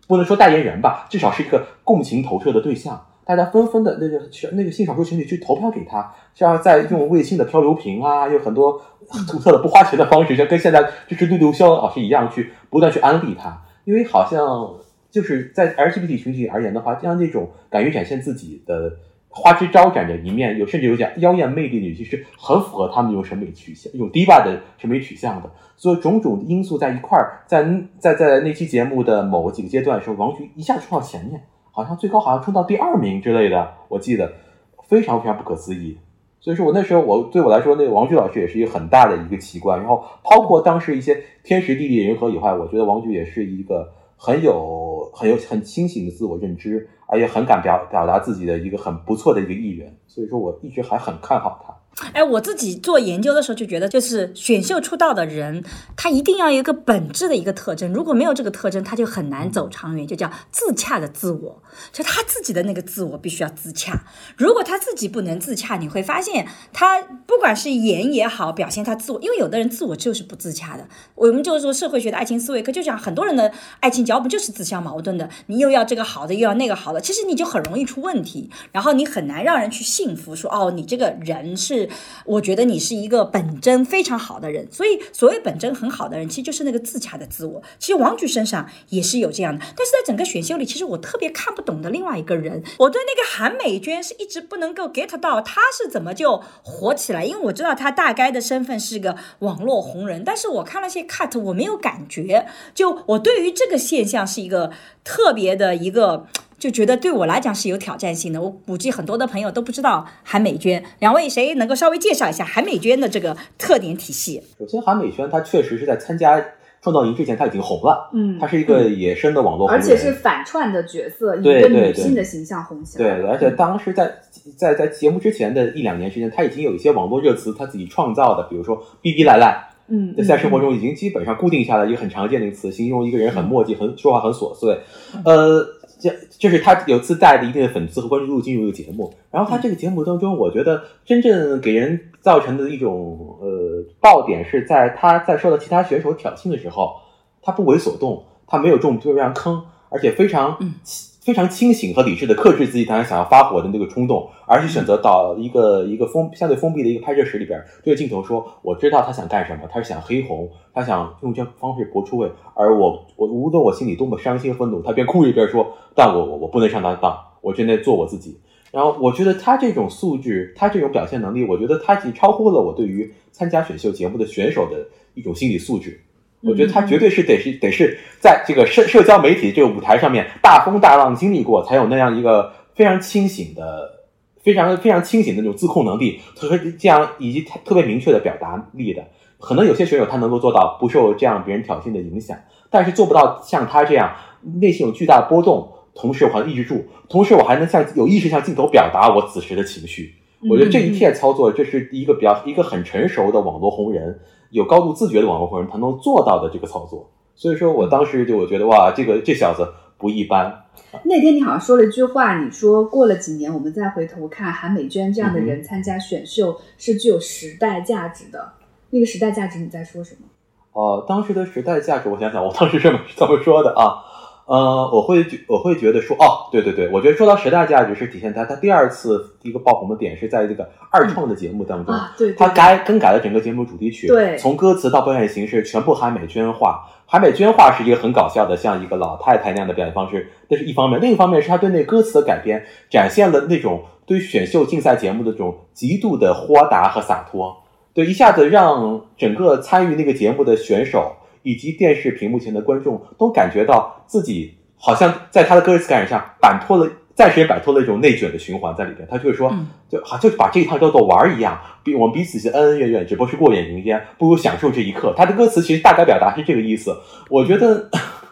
不能说代言人吧，至少是一个共情投射的对象。大家纷纷的那个那个性少数群体去投票给他，像在用微信的漂流瓶啊，有很多独特的不花钱的方式，就跟现在就是绿刘肖老师一样，去不断去安利他。因为好像就是在 LGBT 群体而言的话，这样那种敢于展现自己的花枝招展的一面，有甚至有点妖艳魅力的女性，是很符合他们这种审美取向，一种 diva 的审美取向的。所以种种因素在一块儿，在在在那期节目的某几个阶段的时候，王菊一下冲到前面。好像最高好像冲到第二名之类的，我记得非常非常不可思议。所以说我那时候我对我来说，那个王菊老师也是一个很大的一个奇观。然后包括当时一些天时地利人和以外，我觉得王菊也是一个很有很有很清醒的自我认知，而且很敢表表达自己的一个很不错的一个艺人。所以说我一直还很看好他。哎，我自己做研究的时候就觉得，就是选秀出道的人，他一定要有一个本质的一个特征，如果没有这个特征，他就很难走长远，就叫自洽的自我，就他自己的那个自我必须要自洽。如果他自己不能自洽，你会发现他不管是演也好，表现他自我，因为有的人自我就是不自洽的。我们就是说社会学的爱情思维课就讲，很多人的爱情脚本就是自相矛盾的，你又要这个好的，又要那个好的，其实你就很容易出问题，然后你很难让人去信服，说哦，你这个人是。我觉得你是一个本真非常好的人，所以所谓本真很好的人，其实就是那个自洽的自我。其实王菊身上也是有这样的，但是在整个选秀里，其实我特别看不懂的另外一个人，我对那个韩美娟是一直不能够 get 到她是怎么就火起来，因为我知道她大概的身份是个网络红人，但是我看了些 cut，我没有感觉，就我对于这个现象是一个特别的一个。就觉得对我来讲是有挑战性的。我估计很多的朋友都不知道韩美娟，两位谁能够稍微介绍一下韩美娟的这个特点体系？首先，韩美娟她确实是在参加创造营之前，她已经红了。嗯，她是一个野生的网络红人，而且是反串的角色，一个女性的形象红起来。对，而且当时在在在节目之前的一两年时间，她已经有一些网络热词，她自己创造的，比如说“逼逼赖赖”，嗯，在生活中已经基本上固定下来一个很常见的一个词，形容一个人很墨迹，很说话很琐碎。呃。这就是他有自带的一定的粉丝和关注度进入一个节目，然后他这个节目当中，我觉得真正给人造成的一种呃爆点是在他在受到其他选手挑衅的时候，他不为所动，他没有中就让坑，而且非常非常清醒和理智的克制自己当时想要发火的那个冲动，而是选择到一个一个封相对封闭的一个拍摄室里边，对着镜头说：“我知道他想干什么，他是想黑红，他想用这方式博出位。而我我无论我心里多么伤心愤怒，他边哭一边说：但我我我不能上他当，我正在做我自己。然后我觉得他这种素质，他这种表现能力，我觉得他已经超乎了我对于参加选秀节目的选手的一种心理素质。”我觉得他绝对是得是得是在这个社社交媒体这个舞台上面大风大浪经历过，才有那样一个非常清醒的、非常非常清醒的那种自控能力和这样以及特别明确的表达力的。可能有些选手他能够做到不受这样别人挑衅的影响，但是做不到像他这样内心有巨大波动，同时我还抑制住，同时我还能向有意识向镜头表达我此时的情绪。我觉得这一切操作，这是一个比较一个很成熟的网络红人。有高度自觉的网络红人，他能做到的这个操作，所以说我当时就我觉得哇，这个这小子不一般。那天你好像说了一句话，你说过了几年，我们再回头看韩美娟这样的人参加选秀是具有时代价值的。那个时代价值你在说什么？哦，当时的时代价值，我想想，我当时这么怎么说的啊？呃，我会觉我会觉得说，哦，对对对，我觉得说到时代价值是体现他他第二次一个爆红的点是在这个二创的节目当中，对，他改更改了整个节目主题曲，对，从歌词到表演形式全部韩美娟化，韩美娟化是一个很搞笑的，像一个老太太那样的表演方式，这是一方面，另一方面是他对那歌词的改编，展现了那种对选秀竞赛节目的这种极度的豁达和洒脱，对，一下子让整个参与那个节目的选手。以及电视屏幕前的观众都感觉到自己好像在他的歌词感染上摆脱了，暂时也摆脱了一种内卷的循环在里边。他就会说，就好就把这一趟叫做玩一样，比我们彼此是恩恩怨怨，只不过是过眼云烟，不如享受这一刻。他的歌词其实大概表达是这个意思。我觉得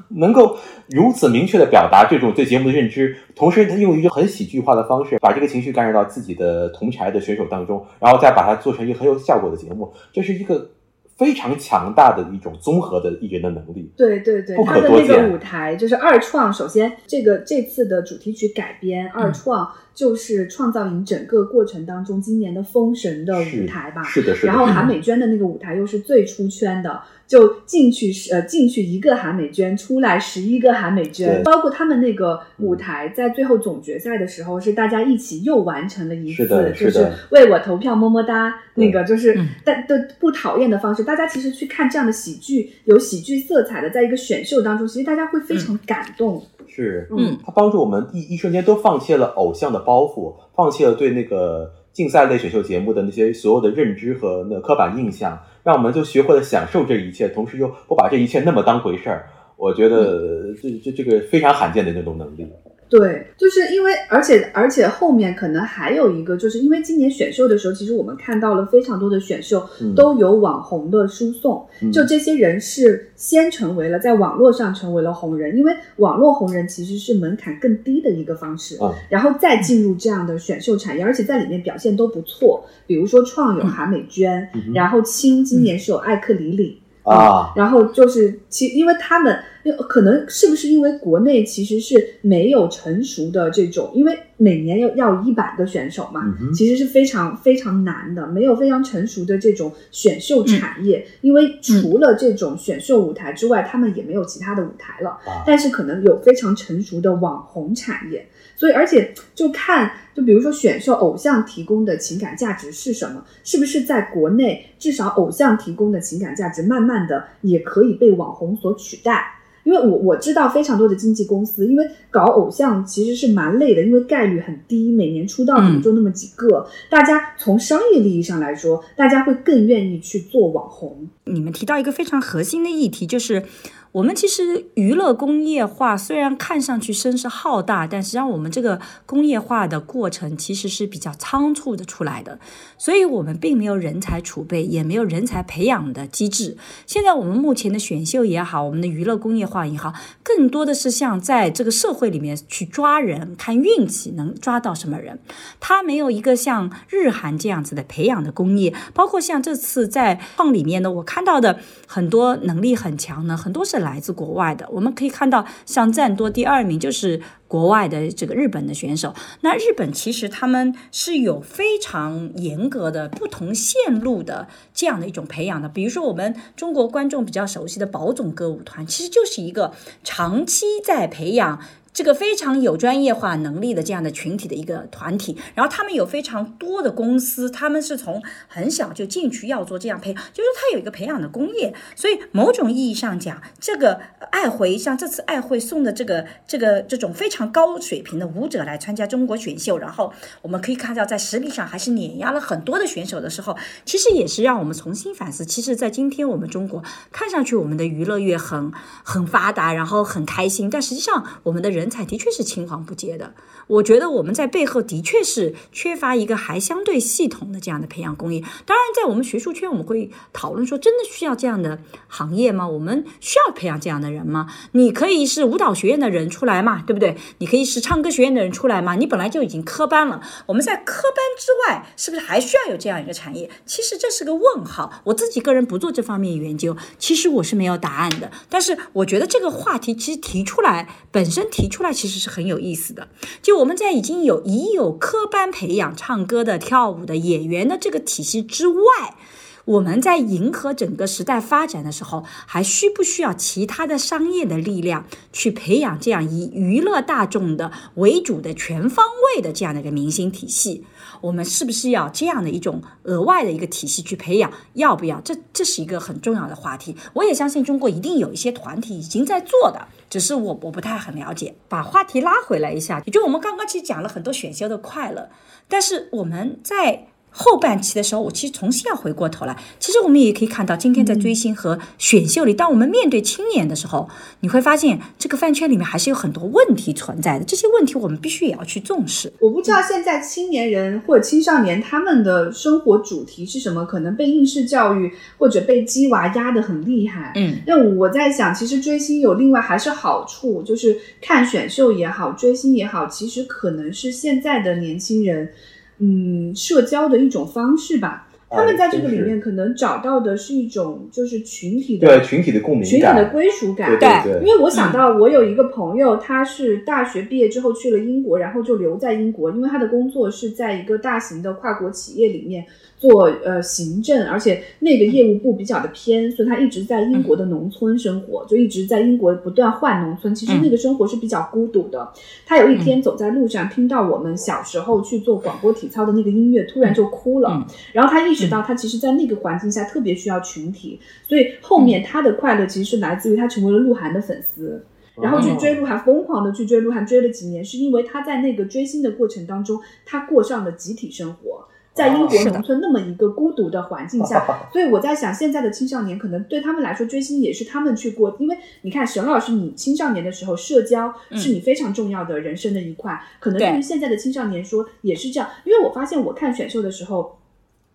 能够如此明确的表达这种对节目的认知，同时用一个很喜剧化的方式把这个情绪感染到自己的同台的选手当中，然后再把它做成一个很有效果的节目，这是一个。非常强大的一种综合的艺人的能力。对对对，他的那个舞台就是二创。首先，这个这次的主题曲改编嗯二创，就是创造营整个过程当中今年的封神的舞台吧。是的，是的。然后韩美娟的那个舞台又是最出圈的，就进去是呃进去一个韩美娟，出来十一个韩美娟，包括他们那个舞台在最后总决赛的时候是大家一起又完成了一次，是的就是为我投票么么哒，那个就是嗯但都不讨厌的方式，大家其实去看这样的喜剧，有喜剧色彩的，在一个选秀当中，其实大家会非常感动，是，嗯它帮助我们一一瞬间都放弃了偶像的包袱，放弃了对那个竞赛类选秀节目的那些所有的认知和那刻板印象，让我们就学会了享受这一切，同时又不把这一切那么当回事儿。我觉得这这这个非常罕见的那种能力。对，就是因为，而且而且后面可能还有一个，就是因为今年选秀的时候，其实我们看到了非常多的选秀嗯都有网红的输送，嗯。就这些人是先成为了在网络上成为了红人，因为网络红人其实是门槛更低的一个方式，嗯然后再进入这样的选秀产业，而且在里面表现都不错，比如说创有韩美娟，嗯然后青今年是有艾克里里。啊，然后就是其因为他们可能是不是因为国内其实是没有成熟的这种，因为每年要要一百个选手嘛，嗯其实是非常非常难的，没有非常成熟的这种选秀产业，因为除了这种选秀舞台之外，他们也没有其他的舞台了。啊但是可能有非常成熟的网红产业，所以而且就看，就比如说选秀偶像提供的情感价值是什么，是不是在国内至少偶像提供的情感价值，慢慢的也可以被网红所取代。因为我我知道非常多的经纪公司，因为搞偶像其实是蛮累的，因为概率很低，每年出道可能就那么几个。大家从商业利益上来说，大家会更愿意去做网红。你们提到一个非常核心的议题，就是我们其实娱乐工业化虽然看上去声势浩大，但实际上我们这个工业化的过程其实是比较仓促的出来的，所以我们并没有人才储备，也没有人才培养的机制。现在我们目前的选秀也好，我们的娱乐工业化也好，更多的是像在这个社会里面去抓人，看运气能抓到什么人。它没有一个像日韩这样子的培养的工业，包括像这次在创里面呢，我看到的很多能力很强呢，很多是来自国外的。我们可以看到，像赞多第二名就是国外的这个日本的选手。那日本其实他们是有非常严格的不同线路的这样的一种培养的。比如说我们中国观众比较熟悉的宝冢歌舞团，其实就是一个长期在培养。这个非常有专业化能力的这样的群体的一个团体，然后他们有非常多的公司，他们是从很小就进去要做这样培养，就是他有一个培养的工业，所以某种意义上讲，这个爱回像这次爱会送的这个这个这种非常高水平的舞者来参加中国选秀，然后我们可以看到在实力上还是碾压了很多的选手的时候，其实也是让我们重新反思，其实，在今天我们中国看上去我们的娱乐业很很发达，然后很开心，但实际上我们的人人才的确是青黄不接的。我觉得我们在背后的确是缺乏一个还相对系统的这样的培养工艺。当然，在我们学术圈，我们会讨论说，真的需要这样的行业吗？我们需要培养这样的人吗？你可以是舞蹈学院的人出来嘛，对不对？你可以是唱歌学院的人出来嘛？你本来就已经科班了，我们在科班之外，是不是还需要有这样一个产业？其实这是个问号。我自己个人不做这方面研究，其实我是没有答案的。但是我觉得这个话题其实提出来，本身提出来其实是很有意思的。就我们在已经有已有科班培养唱歌的、跳舞的演员的这个体系之外，我们在迎合整个时代发展的时候，还需不需要其他的商业的力量去培养这样以娱乐大众的为主的全方位的这样的一个明星体系？我们是不是要这样的一种额外的一个体系去培养？要不要？这这是一个很重要的话题。我也相信中国一定有一些团体已经在做的，只是我我不太很了解。把话题拉回来一下，也就我们刚刚其实讲了很多选修的快乐，但是我们在。后半期的时候，我其实重新要回过头来，其实我们也可以看到，今天在追星和选秀里，当我们面对青年的时候，你会发现这个饭圈里面还是有很多问题存在的，这些问题我们必须也要去重视。我不知道现在青年人或者青少年他们的生活主题是什么，可能被应试教育或者被鸡娃压得很厉害。嗯，那我在想，其实追星有另外还是好处，就是看选秀也好，追星也好，其实可能是现在的年轻人，嗯，社交的一种方式吧。他们在这个里面可能找到的是一种就是群体的对群体的共鸣群体，的归属感。对对对因为我想到我有一个朋友，他是大学毕业之后去了英国，然后就留在英国，因为他的工作是在一个大型的跨国企业里面做呃行政，而且那个业务部比较的偏，所以他一直在英国的农村生活，就一直在英国不断换农村。其实那个生活是比较孤独的。他有一天走在路上，听到我们小时候去做广播体操的那个音乐，突然就哭了。嗯然后他意识到，他其实，在那个环境下特别需要群体，所以后面他的快乐其实是来自于他成为了鹿晗的粉丝。然后去追鹿晗，疯狂的去追鹿晗，追了几年，是因为他在那个追星的过程当中，他过上了集体生活，在英国农村那么一个孤独的环境下，所以我在想，现在的青少年可能对他们来说，追星也是他们去过，因为你看沈老师，你青少年的时候，社交是你非常重要的人生的一块，可能对。于现在的青少年说也是这样，因为我发现我看选秀的时候。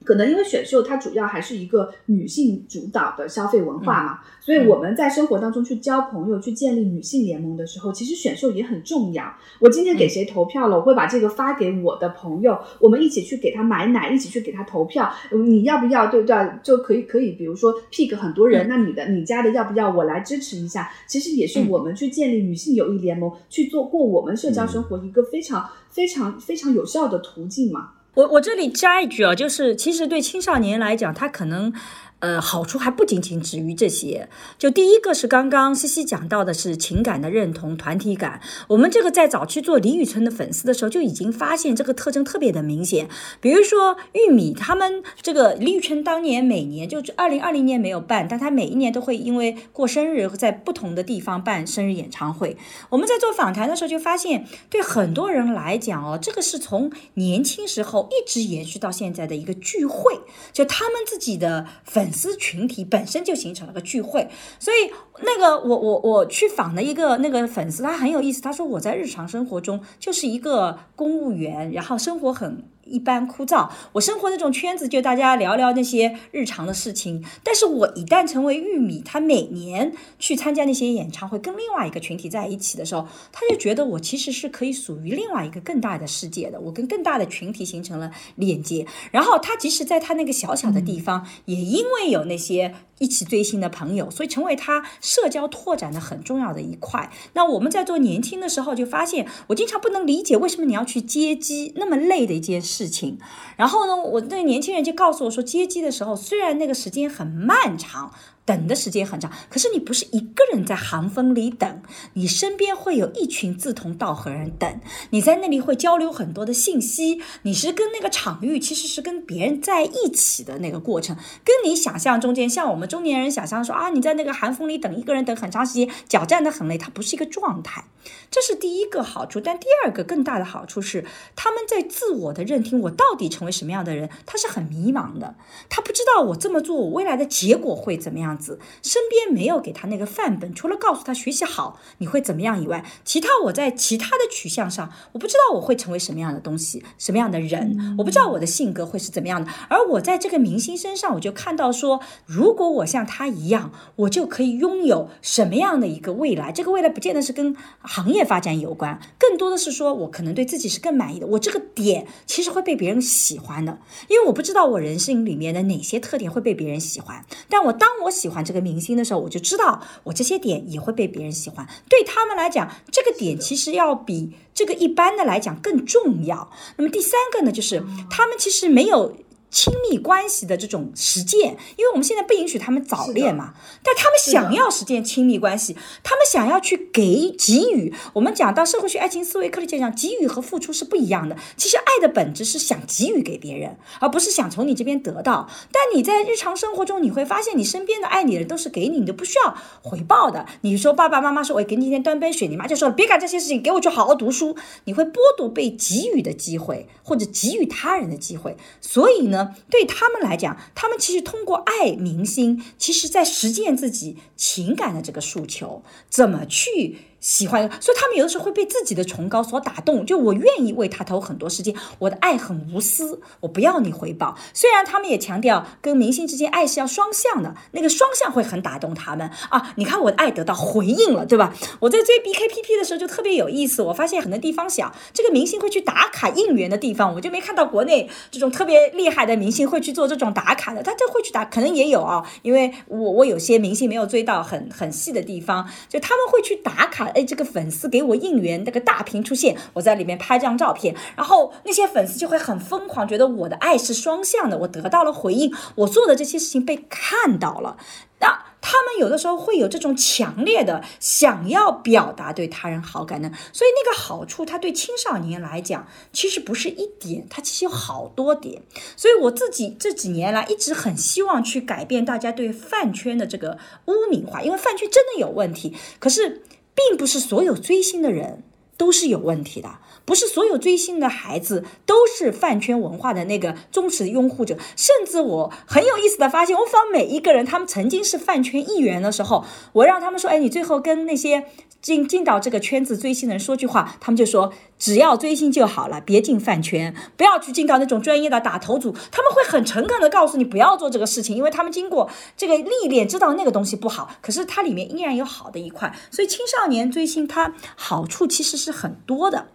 可能因为选秀它主要还是一个女性主导的消费文化嘛，所以我们在生活当中去交朋友、去建立女性联盟的时候，其实选秀也很重要。我今天给谁投票了，我会把这个发给我的朋友，我们一起去给他买奶，一起去给他投票。嗯你要不要？对不对？就可以可以，比如说 pick 很多人，那你的你家的要不要？我来支持一下。其实也是我们去建立女性友谊联盟，去做过我们社交生活一个非常非常非常有效的途径嘛。我我这里加一句啊，就是其实对青少年来讲，他可能。呃，好处还不仅仅止于这些。就第一个是刚刚西西讲到的是情感的认同、团体感。我们这个在早期做李宇春的粉丝的时候，就已经发现这个特征特别的明显。比如说玉米，他们这个李宇春当年每年就是二零二零年没有办，但他每一年都会因为过生日，在不同的地方办生日演唱会。我们在做访谈的时候就发现，对很多人来讲哦，这个是从年轻时候一直延续到现在的一个聚会，就他们自己的粉丝群体本身就形成了个聚会。所以那个我我我去访的一个那个粉丝，他很有意思，他说我在日常生活中就是一个公务员，然后生活很。一般枯燥，我生活那种圈子就大家聊聊那些日常的事情。但是我一旦成为玉米，他每年去参加那些演唱会，跟另外一个群体在一起的时候，他就觉得我其实是可以属于另外一个更大的世界的，我跟更大的群体形成了链接。然后他即使在他那个小小的地方，也因为有那些一起追星的朋友，所以成为他社交拓展的很重要的一块。那我们在做年轻的时候，就发现我经常不能理解为什么你要去接机那么累的一件事。情，然后呢，我那个年轻人就告诉我说，接机的时候虽然那个时间很漫长。等的时间很长，可是你不是一个人在寒风里等，你身边会有一群志同道合人等，你在那里会交流很多的信息，你是跟那个场域其实是跟别人在一起的那个过程，跟你想象中间，像我们中年人想象说啊，你在那个寒风里等一个人等很长时间，脚站得很累，它不是一个状态，这是第一个好处。但第二个更大的好处是，他们在自我的认定，我到底成为什么样的人，他是很迷茫的，他不知道我这么做，我未来的结果会怎么样。子身边没有给他那个范本，除了告诉他学习好你会怎么样以外，其他我在其他的取向上，我不知道我会成为什么样的东西，什么样的人，我不知道我的性格会是怎么样的。而我在这个明星身上，我就看到说，如果我像他一样，我就可以拥有什么样的一个未来。这个未来不见得是跟行业发展有关，更多的是说我可能对自己是更满意的。我这个点其实会被别人喜欢的，因为我不知道我人生里面的哪些特点会被别人喜欢，但我当我。喜欢这个明星的时候，我就知道我这些点也会被别人喜欢。对他们来讲，这个点其实要比这个一般的来讲更重要。那么第三个呢，就是他们其实没有。亲密关系的这种实践，因为我们现在不允许他们早恋嘛，但他们想要实践亲密关系，他们想要去给给予。我们讲到社会学爱情思维课里讲，给予和付出是不一样的。其实爱的本质是想给予给别人，而不是想从你这边得到。但你在日常生活中，你会发现你身边的爱你的人都是给你，你都不需要回报的。你说爸爸妈妈说，我给你今天端杯水，你妈就说别干这些事情，给我去好好读书。你会剥夺被给予的机会，或者给予他人的机会。所以呢？对他们来讲，他们其实通过爱明星，其实在实践自己情感的这个诉求，怎么去喜欢，所以他们有的时候会被自己的崇高所打动。就我愿意为他投很多时间，我的爱很无私，我不要你回报。虽然他们也强调跟明星之间爱是要双向的，那个双向会很打动他们啊。你看我的爱得到回应了，对吧？我在追 BKPP 的时候就特别有意思，我发现很多地方小，这个明星会去打卡应援的地方，我就没看到国内这种特别厉害的明星会去做这种打卡的。他就会去打，可能也有啊，因为我我有些明星没有追到很很细的地方，就他们会去打卡。哎，这个粉丝给我应援，那个大屏出现，我在里面拍张照片，然后那些粉丝就会很疯狂，觉得我的爱是双向的，我得到了回应，我做的这些事情被看到了。那他们有的时候会有这种强烈的想要表达对他人好感的，所以那个好处，它对青少年来讲，其实不是一点，它其实有好多点。所以我自己这几年来一直很希望去改变大家对饭圈的这个污名化，因为饭圈真的有问题。可是。并不是所有追星的人都是有问题的，不是所有追星的孩子都是饭圈文化的那个忠实拥护者。甚至我很有意思的发现，我访每一个人，他们曾经是饭圈一员的时候，我让他们说：“哎，你最后跟那些。”进进到这个圈子追星的人说句话，他们就说只要追星就好了，别进饭圈，不要去进到那种专业的打头组。他们会很诚恳的告诉你不要做这个事情，因为他们经过这个历练，知道那个东西不好。可是它里面依然有好的一块，所以青少年追星它好处其实是很多的。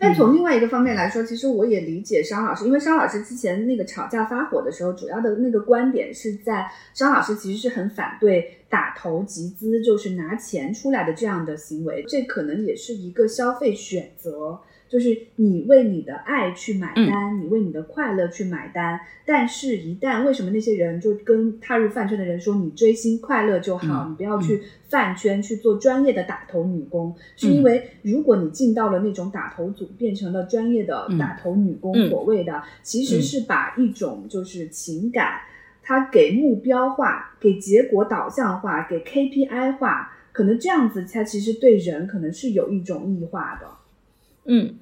但从另外一个方面来说，其实我也理解商老师，因为商老师之前那个吵架发火的时候，主要的那个观点是在商老师其实是很反对打头集资，就是拿钱出来的这样的行为，这可能也是一个消费选择。就是你为你的爱去买单，你为你的快乐去买单。但是，一旦为什么那些人就跟踏入饭圈的人说，你追星快乐就好，你不要去饭圈去做专业的打头女工，是因为如果你进到了那种打头组，变成了专业的打头女工，所谓的其实是把一种就是情感，它给目标化、给结果导向化、给 KPI 化，可能这样子，它其实对人可能是有一种异化的。嗯，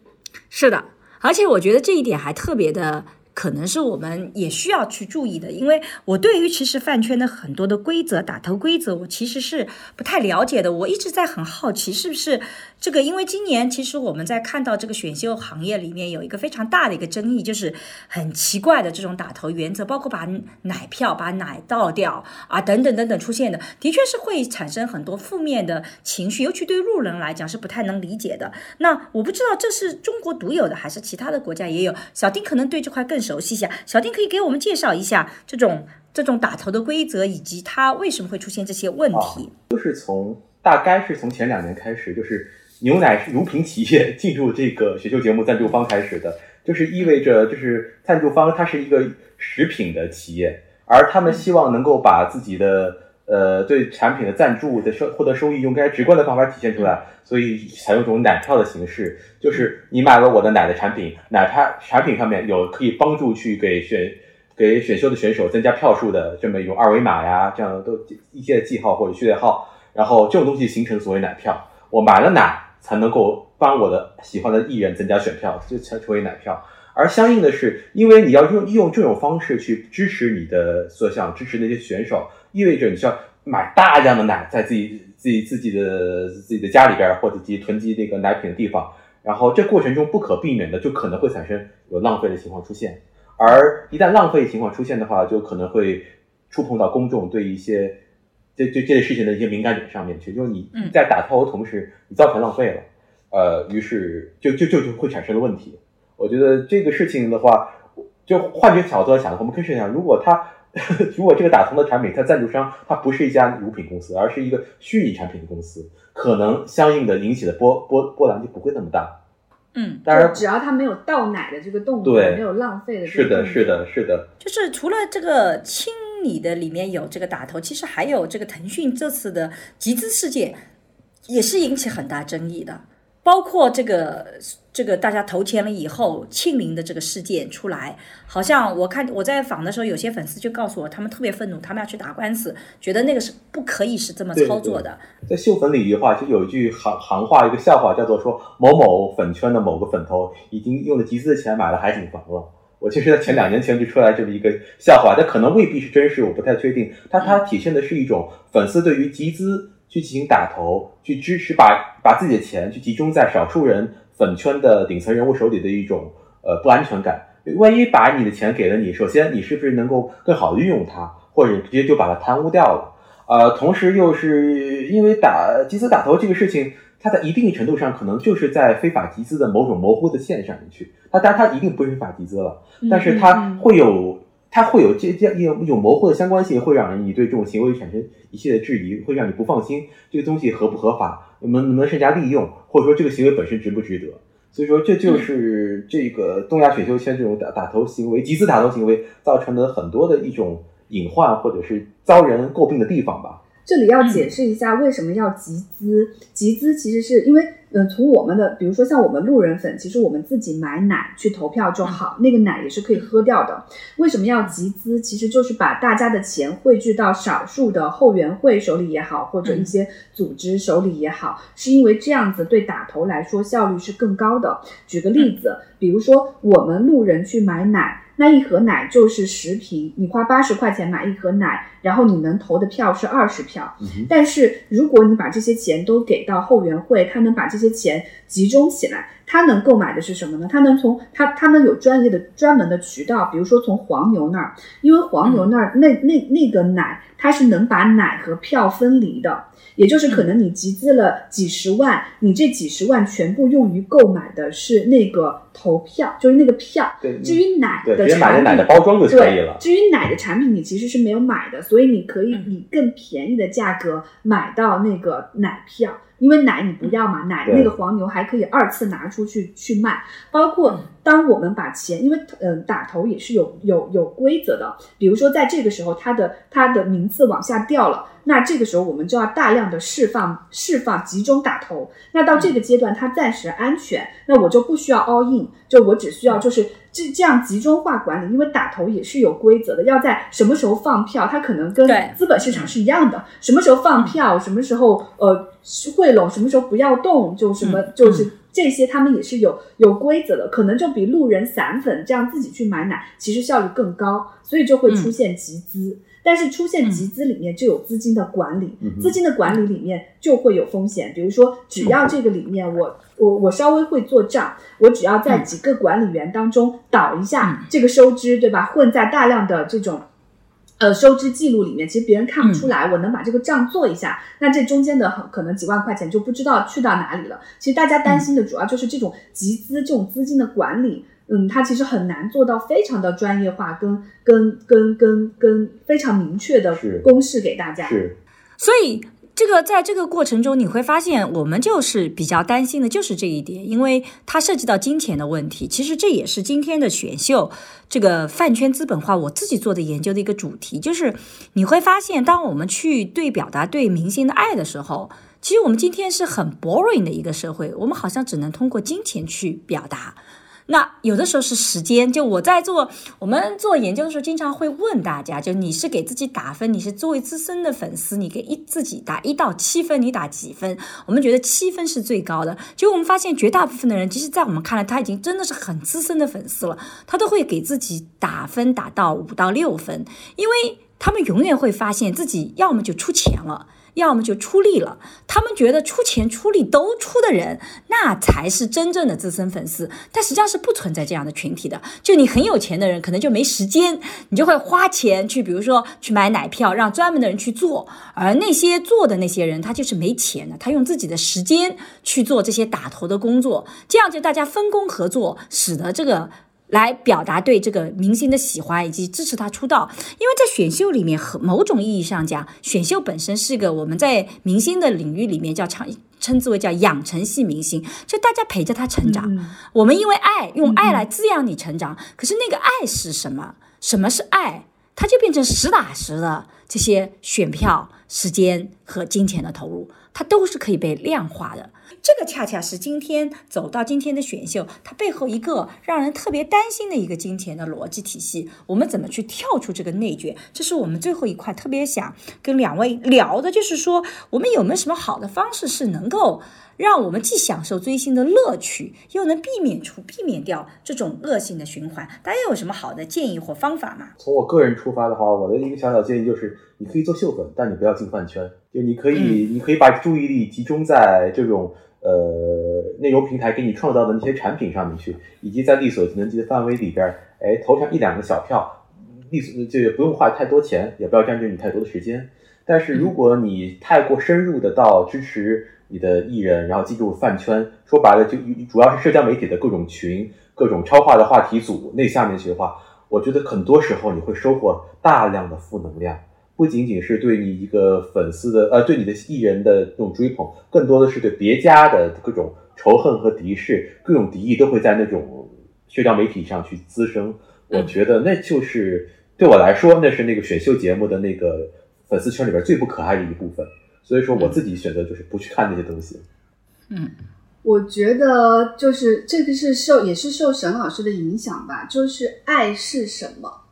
是的，而且我觉得这一点还特别的。可能是我们也需要去注意的，因为我对于其实饭圈的很多的规则、打头规则，我其实是不太了解的。我一直在很好奇，是不是这个？因为今年其实我们在看到这个选秀行业里面有一个非常大的一个争议，就是很奇怪的这种打头原则，包括把奶票、把奶倒掉啊，等等等等出现的，的确是会产生很多负面的情绪，尤其对路人来讲是不太能理解的。那我不知道这是中国独有的，还是其他的国家也有？小丁可能对这块更。熟悉一下，小丁可以给我们介绍一下这种这种打头的规则，以及它为什么会出现这些问题。就是从大概是从前两年开始，就是牛奶乳品企业进入这个选秀节目赞助方开始的，就是意味着就是赞助方它是一个食品的企业，而他们希望能够把自己的。呃，对产品的赞助的收获得收益，用该直观的方法体现出来，所以采用这种奶票的形式，就是你买了我的奶的产品，奶它产品上面有可以帮助去给选给选秀的选手增加票数的这么一种二维码呀，这样都一些记号或者序列号，然后这种东西形成所谓奶票，我买了奶才能够帮我的喜欢的艺人增加选票，就才成为奶票。而相应的是，因为你要用用这种方式去支持你的所想支持那些选手。意味着你需要买大量的奶，在自己自己自己的自己的家里边，或者自己囤积那个奶品的地方，然后这过程中不可避免的就可能会产生有浪费的情况出现，而一旦浪费情况出现的话，就可能会触碰到公众对一些这这这类事情的一些敏感点上面去，就是你在打套的同时，你造成浪费了，呃，于是就就就就会产生了问题。我觉得这个事情的话，就换句角度来想，我们可以想，如果他。如果这个打通的产品，它赞助商它不是一家乳品公司，而是一个虚拟产品的公司，可能相应的引起的波波波澜就不会那么大。嗯，当然，只要它没有倒奶的这个动作，没有浪费的，是的，是的，是的。就是除了这个清理的里面有这个打头，其实还有这个腾讯这次的集资事件，也是引起很大争议的。包括这个这个大家投钱了以后，庆龄的这个事件出来，好像我看我在访的时候，有些粉丝就告诉我，他们特别愤怒，他们要去打官司，觉得那个是不可以是这么操作的。在秀粉里的话，就有一句行行话，一个笑话，叫做说某某粉圈的某个粉头已经用了集资的钱买了海景房了。我其实，在前两年前就出来这么一个笑话，但可能未必是真实，我不太确定。但它体现的是一种粉丝对于集资。去进行打头，去支持把把自己的钱去集中在少数人粉圈的顶层人物手里的一种呃不安全感。万一把你的钱给了你，首先你是不是能够更好的运用它，或者直接就把它贪污掉了？呃，同时又是因为打集资打头这个事情，它在一定程度上可能就是在非法集资的某种模糊的线上面去。它当然它一定不是非法集资了，但是它会有它会有这这样一种模糊的相关性，会让你对这种行为产生一系列质疑，会让你不放心这个东西合不合法，能能不能善加利用，或者说这个行为本身值不值得。所以说，这就是这个东亚选秀圈这种打打头行为、集资打头行为造成的很多的一种隐患，或者是遭人诟病的地方吧。这里要解释一下为什么要集资。集资其实是因为，嗯，从我们的，比如说像我们路人粉，其实我们自己买奶去投票就好，那个奶也是可以喝掉的。为什么要集资？其实就是把大家的钱汇聚到少数的后援会手里也好，或者一些组织手里也好，是因为这样子对打头来说效率是更高的。举个例子，比如说我们路人去买奶。那一盒奶就是十瓶，你花八十块钱买一盒奶，然后你能投的票是二十票。但是如果你把这些钱都给到后援会，他能把这些钱集中起来，他能购买的是什么呢？他能从他他们有专业的专门的渠道，比如说从黄牛那儿，因为黄牛那儿那那那个奶，它是能把奶和票分离的。也就是可能你集资了几十万，你这几十万全部用于购买的是那个投票，就是那个票。对，至于奶的产品，奶的包装就可以了。至于奶的产品，你其实是没有买的，所以你可以以更便宜的价格买到那个奶票。因为奶你不要嘛，奶那个黄牛还可以二次拿出去去卖。包括当我们把钱，因为嗯打头也是有有有规则的，比如说在这个时候，它的它的名次往下掉了。那这个时候我们就要大量的释放释放集中打头。那到这个阶段它暂时安全，那我就不需要 all in，就我只需要就是这这样集中化管理。因为打头也是有规则的，要在什么时候放票，它可能跟资本市场是一样的。什么时候放票，什么时候呃汇拢，什么时候不要动，就什么就是这些，他们也是有有规则的。可能就比路人散粉这样自己去买奶，其实效率更高，所以就会出现集资。但是出现集资里面就有资金的管理，资金的管理里面就会有风险。比如说，只要这个里面我我我稍微会做账，我只要在几个管理员当中导一下这个收支，对吧？混在大量的这种呃收支记录里面，其实别人看不出来，我能把这个账做一下，那这中间的很可能几万块钱就不知道去到哪里了。其实大家担心的主要就是这种集资这种资金的管理。嗯，它其实很难做到非常的专业化，跟跟跟跟跟非常明确的公示给大家。是，所以这个在这个过程中，你会发现我们就是比较担心的就是这一点，因为它涉及到金钱的问题。其实这也是今天的选秀这个饭圈资本化，我自己做的研究的一个主题，就是你会发现，当我们去对表达对明星的爱的时候，其实我们今天是很 boring 的一个社会，我们好像只能通过金钱去表达。那有的时候是时间，就我在做我们做研究的时候，经常会问大家，就你是给自己打分，你是作为资深的粉丝，你给一自己打一到七分，你打几分？我们觉得七分是最高的。就我们发现，绝大部分的人，其实，在我们看来，他已经真的是很资深的粉丝了，他都会给自己打分打到五到六分，因为他们永远会发现自己要么就出钱了。要么就出力了，他们觉得出钱出力都出的人，那才是真正的资深粉丝。但实际上是不存在这样的群体的。就你很有钱的人，可能就没时间，你就会花钱去，比如说去买奶票，让专门的人去做。而那些做的那些人，他就是没钱的，他用自己的时间去做这些打头的工作，这样就大家分工合作，使得这个。来表达对这个明星的喜欢以及支持他出道，因为在选秀里面，和某种意义上讲，选秀本身是个我们在明星的领域里面叫称称之为叫养成系明星，就大家陪着他成长。我们因为爱，用爱来滋养你成长。可是那个爱是什么？什么是爱？它就变成实打实的这些选票、时间和金钱的投入，它都是可以被量化的。这个恰恰是今天走到今天的选秀，它背后一个让人特别担心的一个金钱的逻辑体系。我们怎么去跳出这个内卷？这是我们最后一块特别想跟两位聊的，就是说我们有没有什么好的方式是能够让我们既享受追星的乐趣，又能避免出避免掉这种恶性的循环？大家有什么好的建议或方法吗？从我个人出发的话，我的一个小小建议就是，你可以做秀粉，但你不要进饭圈。就你可以，你可以把注意力集中在这种呃内容平台给你创造的那些产品上面去，以及在力所能及的范围里边，哎，投上一两个小票，力所就不用花太多钱，也不要占据你太多的时间。但是如果你太过深入的到支持你的艺人，然后进入饭圈，说白了就主要是社交媒体的各种群、各种超话的话题组那下面去的话，我觉得很多时候你会收获大量的负能量，不仅仅是对你一个粉丝的呃对你的艺人的这种追捧，更多的是对别家的各种仇恨和敌视，各种敌意都会在那种社交媒体上去滋生。我觉得那就是对我来说，那是那个选秀节目的那个。粉丝圈里边最不可爱的一部分，所以说我自己选择就是不去看那些东西。嗯，我觉得就是这个是受也是受沈老师的影响吧，就是爱是什么？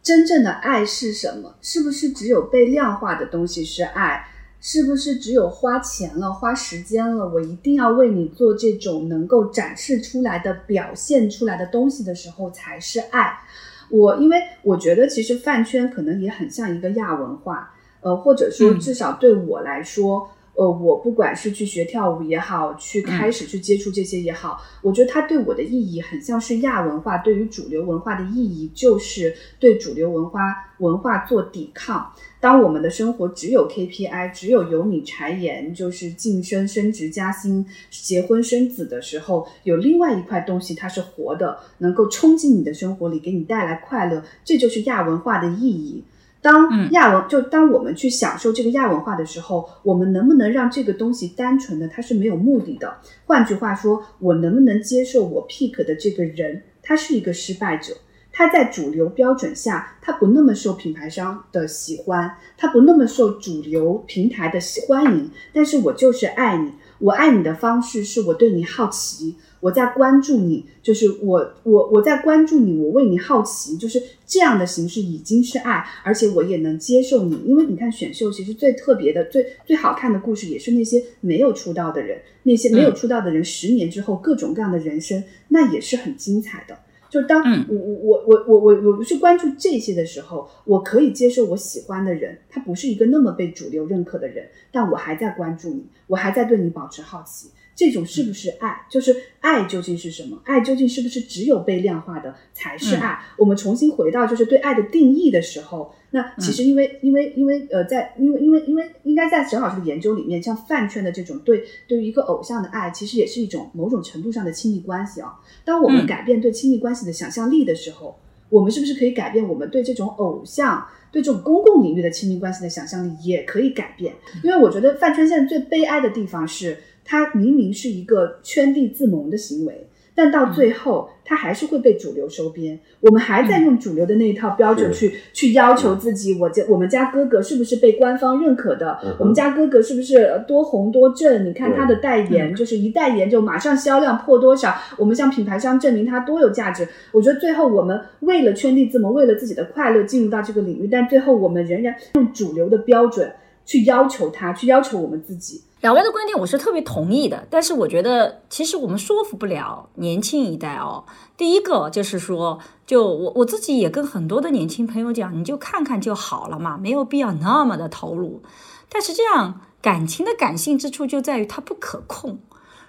真正的爱是什么？是不是只有被量化的东西是爱？是不是只有花钱了、花时间了，我一定要为你做这种能够展示出来的、表现出来的东西的时候才是爱？我因为我觉得其实饭圈可能也很像一个亚文化，呃，或者说至少对我来说，呃，我不管是去学跳舞也好，去开始去接触这些也好，我觉得它对我的意义很像是亚文化对于主流文化的意义，就是对主流文化文化做抵抗。当我们的生活只有 KPI，只有油米柴盐，就是晋升、升职、加薪、结婚、生子的时候，有另外一块东西它是活的，能够冲进你的生活里，给你带来快乐，这就是亚文化的意义。当亚文就当我们去享受这个亚文化的时候，我们能不能让这个东西单纯的它是没有目的的？换句话说，我能不能接受我 pick 的这个人他是一个失败者？他在主流标准下，他不那么受品牌商的喜欢，他不那么受主流平台的欢迎。但是我就是爱你，我爱你的方式是我对你好奇，我在关注你，就是我我我在关注你，我为你好奇，就是这样的形式已经是爱，而且我也能接受你，因为你看选秀其实最特别的、最最好看的故事，也是那些没有出道的人，那些没有出道的人，十年之后各种各样的人生，那也是很精彩的。就当我我我我我我去关注这些的时候，我可以接受我喜欢的人，他不是一个那么被主流认可的人，但我还在关注你，我还在对你保持好奇。这种是不是爱？就是爱究竟是什么？爱究竟是不是只有被量化的才是爱？我们重新回到就是对爱的定义的时候，那其实因为因为因为呃，在因为因为因为应该在沈老师的研究里面，像饭圈的这种对对于一个偶像的爱，其实也是一种某种程度上的亲密关系啊。当我们改变对亲密关系的想象力的时候，我们是不是可以改变我们对这种偶像？对这种公共领域的亲密关系的想象力也可以改变？因为我觉得饭圈现在最悲哀的地方是。它明明是一个圈地自萌的行为，但到最后，它还是会被主流收编。我们还在用主流的那一套标准去去要求自己。我家我们家哥哥是不是被官方认可的？我们家哥哥是不是多红多正？你看他的代言，就是一代言就马上销量破多少？我们向品牌商证明他多有价值。我觉得最后我们为了圈地自萌，为了自己的快乐进入到这个领域，但最后我们仍然用主流的标准去要求他，去要求我们自己。两位的观点我是特别同意的，但是我觉得其实我们说服不了年轻一代哦。第一个就是说，就我我自己也跟很多的年轻朋友讲，你就看看就好了嘛，没有必要那么的投入。但是这样感情的感性之处就在于它不可控。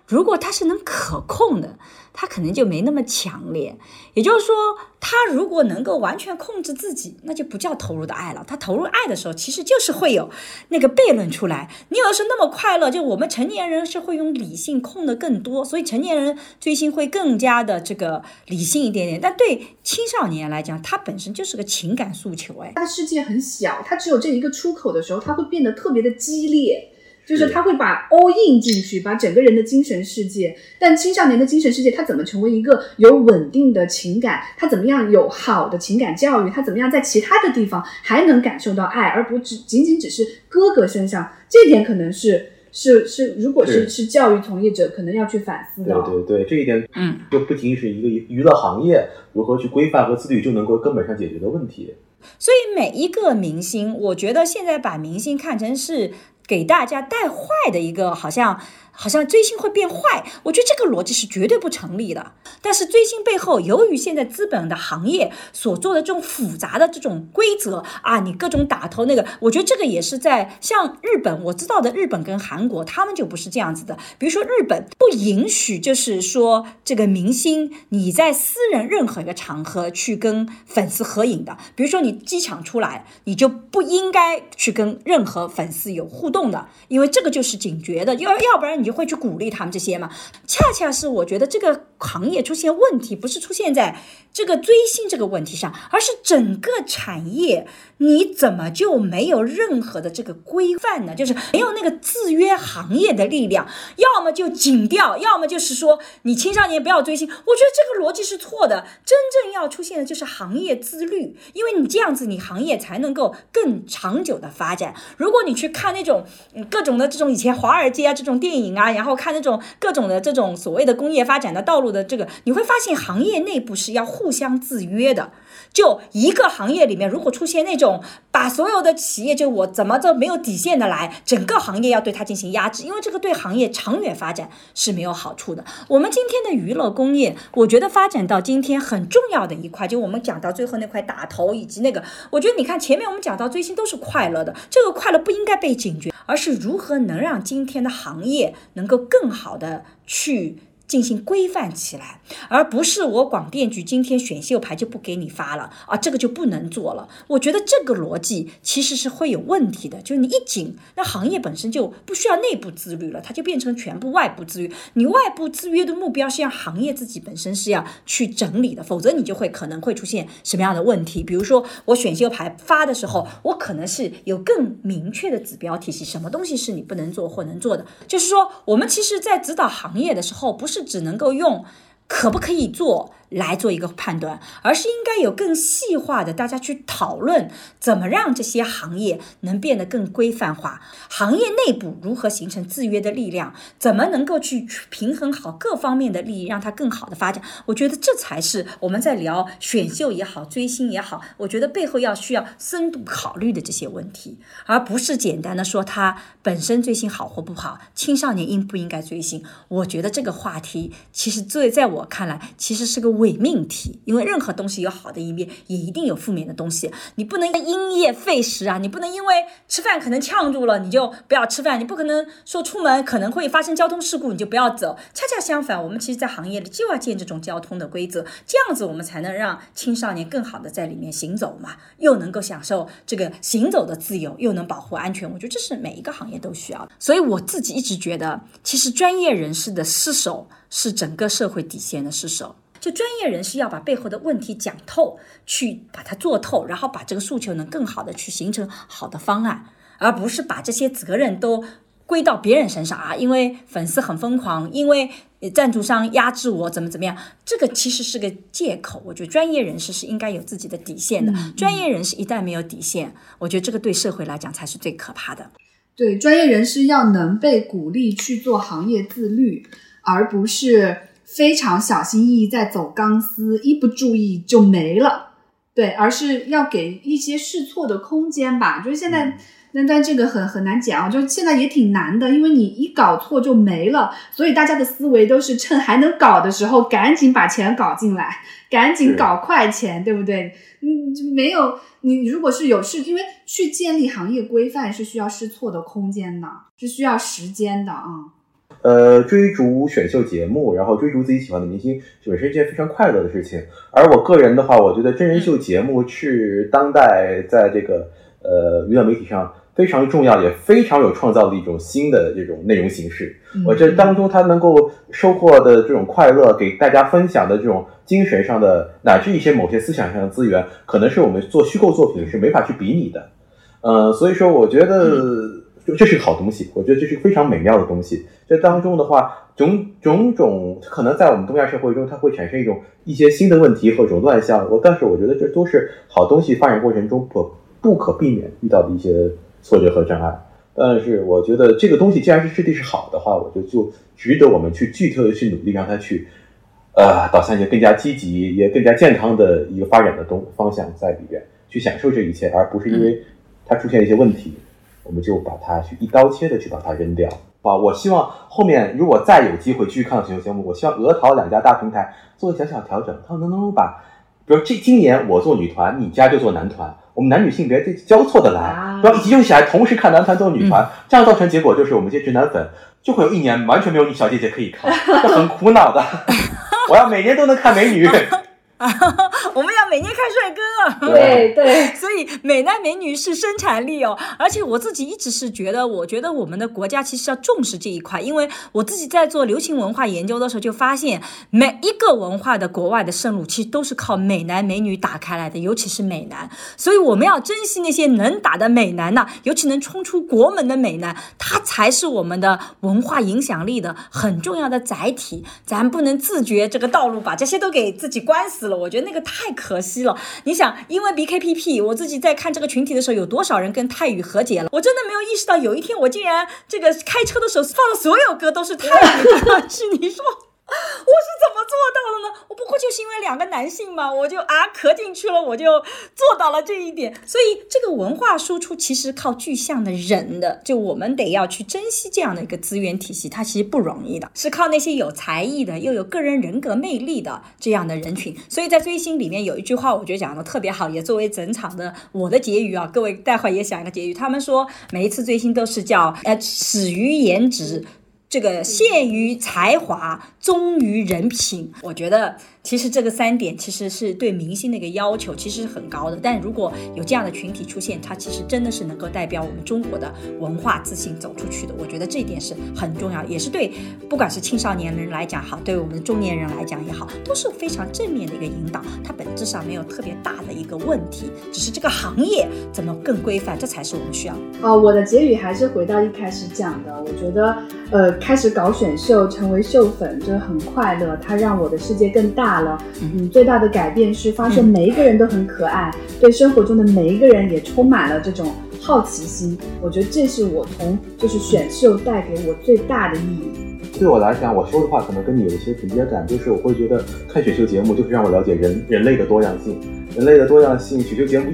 如果它是能可控的，他可能就没那么强烈。也就是说，他如果能够完全控制自己，那就不叫投入的爱了。他投入爱的时候，其实就是会有那个悖论出来。你要是那么快乐，就我们成年人是会用理性控的更多，所以成年人追星会更加的这个理性一点点。但对青少年来讲，他本身就是个情感诉求。哎，他世界很小，他只有这一个出口的时候，他会变得特别的激烈。就是他会把 all in 进去，把整个人的精神世界。但青少年的精神世界，他怎么成为一个有稳定的情感？他怎么样有好的情感教育？他怎么样在其他的地方还能感受到爱，而不只仅仅只是哥哥身上？这点可能是是是，如果是是教育从业者，可能要去反思的。对对对，这一点，嗯，就不仅仅是一个娱乐行业如何去规范和自律就能够根本上解决的问题。所以每一个明星，我觉得现在把明星看成是。给大家带坏的一个好像好像追星会变坏，我觉得这个逻辑是绝对不成立的。但是追星背后，由于现在资本的行业所做的这种复杂的这种规则啊，你各种打头那个，我觉得这个也是在像日本，我知道的日本跟韩国，他们就不是这样子的。比如说日本不允许，就是说这个明星你在私人任何一个场合去跟粉丝合影的，比如说你机场出来，你就不应该去跟任何粉丝有互动的，因为这个就是警觉的，要要不然你就会去鼓励他们这些嘛。恰恰是我觉得这个行业出现问题，不是出现在这个追星这个问题上，而是整个产业你怎么就没有任何的这个规范呢？就是没有那个制约行业的力量，要么就紧调，要么就是说你青少年不要追星。我觉得这个逻辑是错的，真正要出现的就是行业自律，因为你这样子，你行业才能够更长久的发展。如果你去看那种各种的这种以前华尔街啊这种电影啊，然后看那种各种的这种所谓的工业发展的道路的这个，你会发现行业内部是要互相制约的。就一个行业里面，如果出现那种把所有的企业就我怎么都没有底线的来，整个行业要对它进行压制，因为这个对行业长远发展是没有好处的。我们今天的娱乐工业，我觉得发展到今天很重要的一块，就我们讲到最后那块打头以及那个，我觉得你看前面我们讲到追星都是快乐的，这个快乐不应该被警觉，而是如何能让今天的行业能够更好的去。进行规范起来，而不是我广电局今天选秀牌就不给你发了啊，这个就不能做了。我觉得这个逻辑其实是会有问题的，就是你一紧，那行业本身就不需要内部自律了，它就变成全部外部自律。你外部自约的目标是让行业自己本身是要去整理的，否则你就会可能会出现什么样的问题？比如说我选秀牌发的时候，我可能是有更明确的指标体系，什么东西是你不能做或能做的。就是说，我们其实在指导行业的时候，不是只能够用可不可以做来做一个判断，而是应该有更细化的，大家去讨论怎么让这些行业能变得更规范化，行业内部如何形成制约的力量，怎么能够去平衡好各方面的利益，让它更好的发展。我觉得这才是我们在聊选秀也好，追星也好，我觉得背后要需要深度考虑的这些问题，而不是简单的说它本身追星好或不好，青少年应不应该追星。我觉得这个话题其实最在我看来，其实是个伪命题，因为任何东西有好的一面，也一定有负面的东西。你不能因噎废食啊，你不能因为吃饭可能呛住了，你就不要吃饭；你不可能说出门可能会发生交通事故，你就不要走。恰恰相反，我们其实，在行业里就要建这种交通的规则，这样子我们才能让青少年更好的在里面行走嘛，又能够享受这个行走的自由，又能保护安全。我觉得这是每一个行业都需要的。所以我自己一直觉得，其实专业人士的失守是整个社会底线的失守。就专业人士要把背后的问题讲透，去把它做透，然后把这个诉求能更好的去形成好的方案，而不是把这些责任都归到别人身上啊。因为粉丝很疯狂，因为赞助商压制我，怎么怎么样，这个其实是个借口。我觉得专业人士是应该有自己的底线的。专业人士一旦没有底线，我觉得这个对社会来讲才是最可怕的。对，专业人士要能被鼓励去做行业自律，而不是。非常小心翼翼在走钢丝，一不注意就没了。对，而是要给一些试错的空间吧。就是现在，那但这个很很难讲啊，就现在也挺难的，因为你一搞错就没了。所以大家的思维都是趁还能搞的时候，赶紧把钱搞进来，赶紧搞快钱，对不对？嗯，没有你如果是有事，因为去建立行业规范是需要试错的空间的，是需要时间的啊。呃，追逐选秀节目，然后追逐自己喜欢的明星，本身是一件非常快乐的事情。而我个人的话，我觉得真人秀节目是当代在这个呃娱乐媒体上非常重要，也非常有创造的一种新的这种内容形式。我这当中，它能够收获的这种快乐，给大家分享的这种精神上的，乃至一些某些思想上的资源，可能是我们做虚构作品是没法去比拟的。呃，所以说，我觉得。就这是个好东西，我觉得这是个非常美妙的东西。这当中的话，种种种可能在我们东亚社会中，它会产生一种一些新的问题和一种乱象。我但是我觉得这都是好东西发展过程中不不可避免遇到的一些挫折和障碍。但是我觉得这个东西既然是质地是好的话，我觉得就值得我们去具体的去努力，让它去呃导向一个更加积极也更加健康的一个发展的东方向在里边去享受这一切，而不是因为它出现一些问题。我们就把它去一刀切的去把它扔掉。啊，我希望后面如果再有机会继续看到选秀节目，我希望鹅淘两家大平台做个小小调整，他们能不能把，比如这今年我做女团，你家就做男团，我们男女性别这交错的来，啊然后集中起来，同时看男团做女团，这样造成结果就是我们这些直男粉就会有一年完全没有女小姐姐可以看，这很苦恼的。我要每年都能看美女，我们要每年看帅哥。对对，所以美男美女是生产力哦，而且我自己一直是觉得，我觉得我们的国家其实要重视这一块，因为我自己在做流行文化研究的时候就发现，每一个文化的国外的圣路，其实都是靠美男美女打开来的，尤其是美男。所以我们要珍惜那些能打的美男呐、尤其能冲出国门的美男，他才是我们的文化影响力的很重要的载体。咱不能自觉这个道路把这些都给自己关死了，我觉得那个太可惜了。你想，因为 BKPP，我自己在看这个群体的时候，有多少人跟泰语和解了？我真的没有意识到，有一天我竟然这个开车的时候放的所有歌都是泰语歌曲，你说。我是怎么做到的呢？我不过就是因为两个男性嘛，我就啊磕进去了，我就做到了这一点。所以这个文化输出其实靠具象的人的，就我们得要去珍惜这样的一个资源体系，它其实不容易的，是靠那些有才艺的又有个人人格魅力的这样的人群。所以在追星里面有一句话，我觉得讲的特别好，也作为整场的我的结语啊，各位待会儿也想一个结语。他们说每一次追星都是叫呃始于颜值。这个限于才华，忠于人品。我觉得其实这个三点其实是对明星的一个要求，其实是很高的。但如果有这样的群体出现，它其实真的是能够代表我们中国的文化自信走出去的。我觉得这一点是很重要，也是对不管是青少年人来讲好，对我们中年人来讲也好，都是非常正面的一个引导。它本质上没有特别大的一个问题，只是这个行业怎么更规范，这才是我们需要呃，我的结语还是回到一开始讲的，我觉得，呃，开始搞选秀，成为秀粉，就很快乐，它让我的世界更大了。嗯，最大的改变是发现每一个人都很可爱，对生活中的每一个人也充满了这种好奇心。我觉得这是我从就是选秀带给我最大的意义。对我来讲，我说的话可能跟你有一些直接感，就是我会觉得看选秀节目就是让我了解人人类的多样性，人类的多样性。选秀节目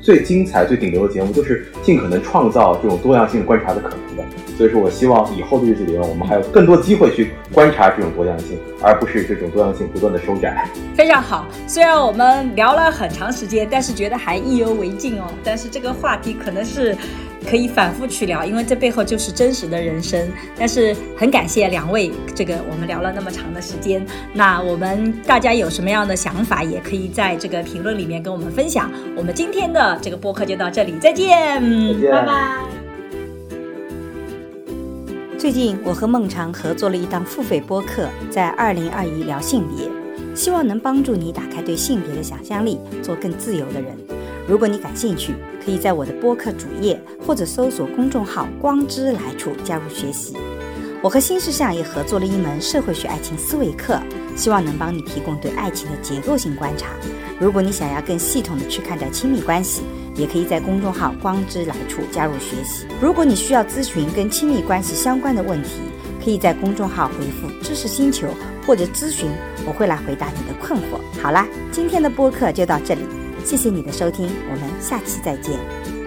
最精彩、最顶流的节目，就是尽可能创造这种多样性观察的可能的。所以说我希望以后的日子里面，我们还有更多机会去观察这种多样性，而不是这种多样性不断的收窄。非常好，虽然我们聊了很长时间，但是觉得还意犹未尽哦。但是这个话题可能是可以反复去聊，因为这背后就是真实的人生。但是很感谢两位，这个我们聊了那么长的时间。那我们大家有什么样的想法，也可以在这个评论里面跟我们分享。我们今天的这个播客就到这里，再见，再见拜拜。最近我和孟尝合作了一档付费播客，在二零二一聊性别，希望能帮助你打开对性别的想象力，做更自由的人。如果你感兴趣，可以在我的播客主页或者搜索公众号“光之来处”加入学习。我和新事项也合作了一门社会学爱情思维课，希望能帮你提供对爱情的结构性观察。如果你想要更系统的去看待亲密关系，也可以在公众号“光之来处”加入学习。如果你需要咨询跟亲密关系相关的问题，可以在公众号回复“知识星球”或者咨询，我会来回答你的困惑。好啦，今天的播客就到这里，谢谢你的收听，我们下期再见。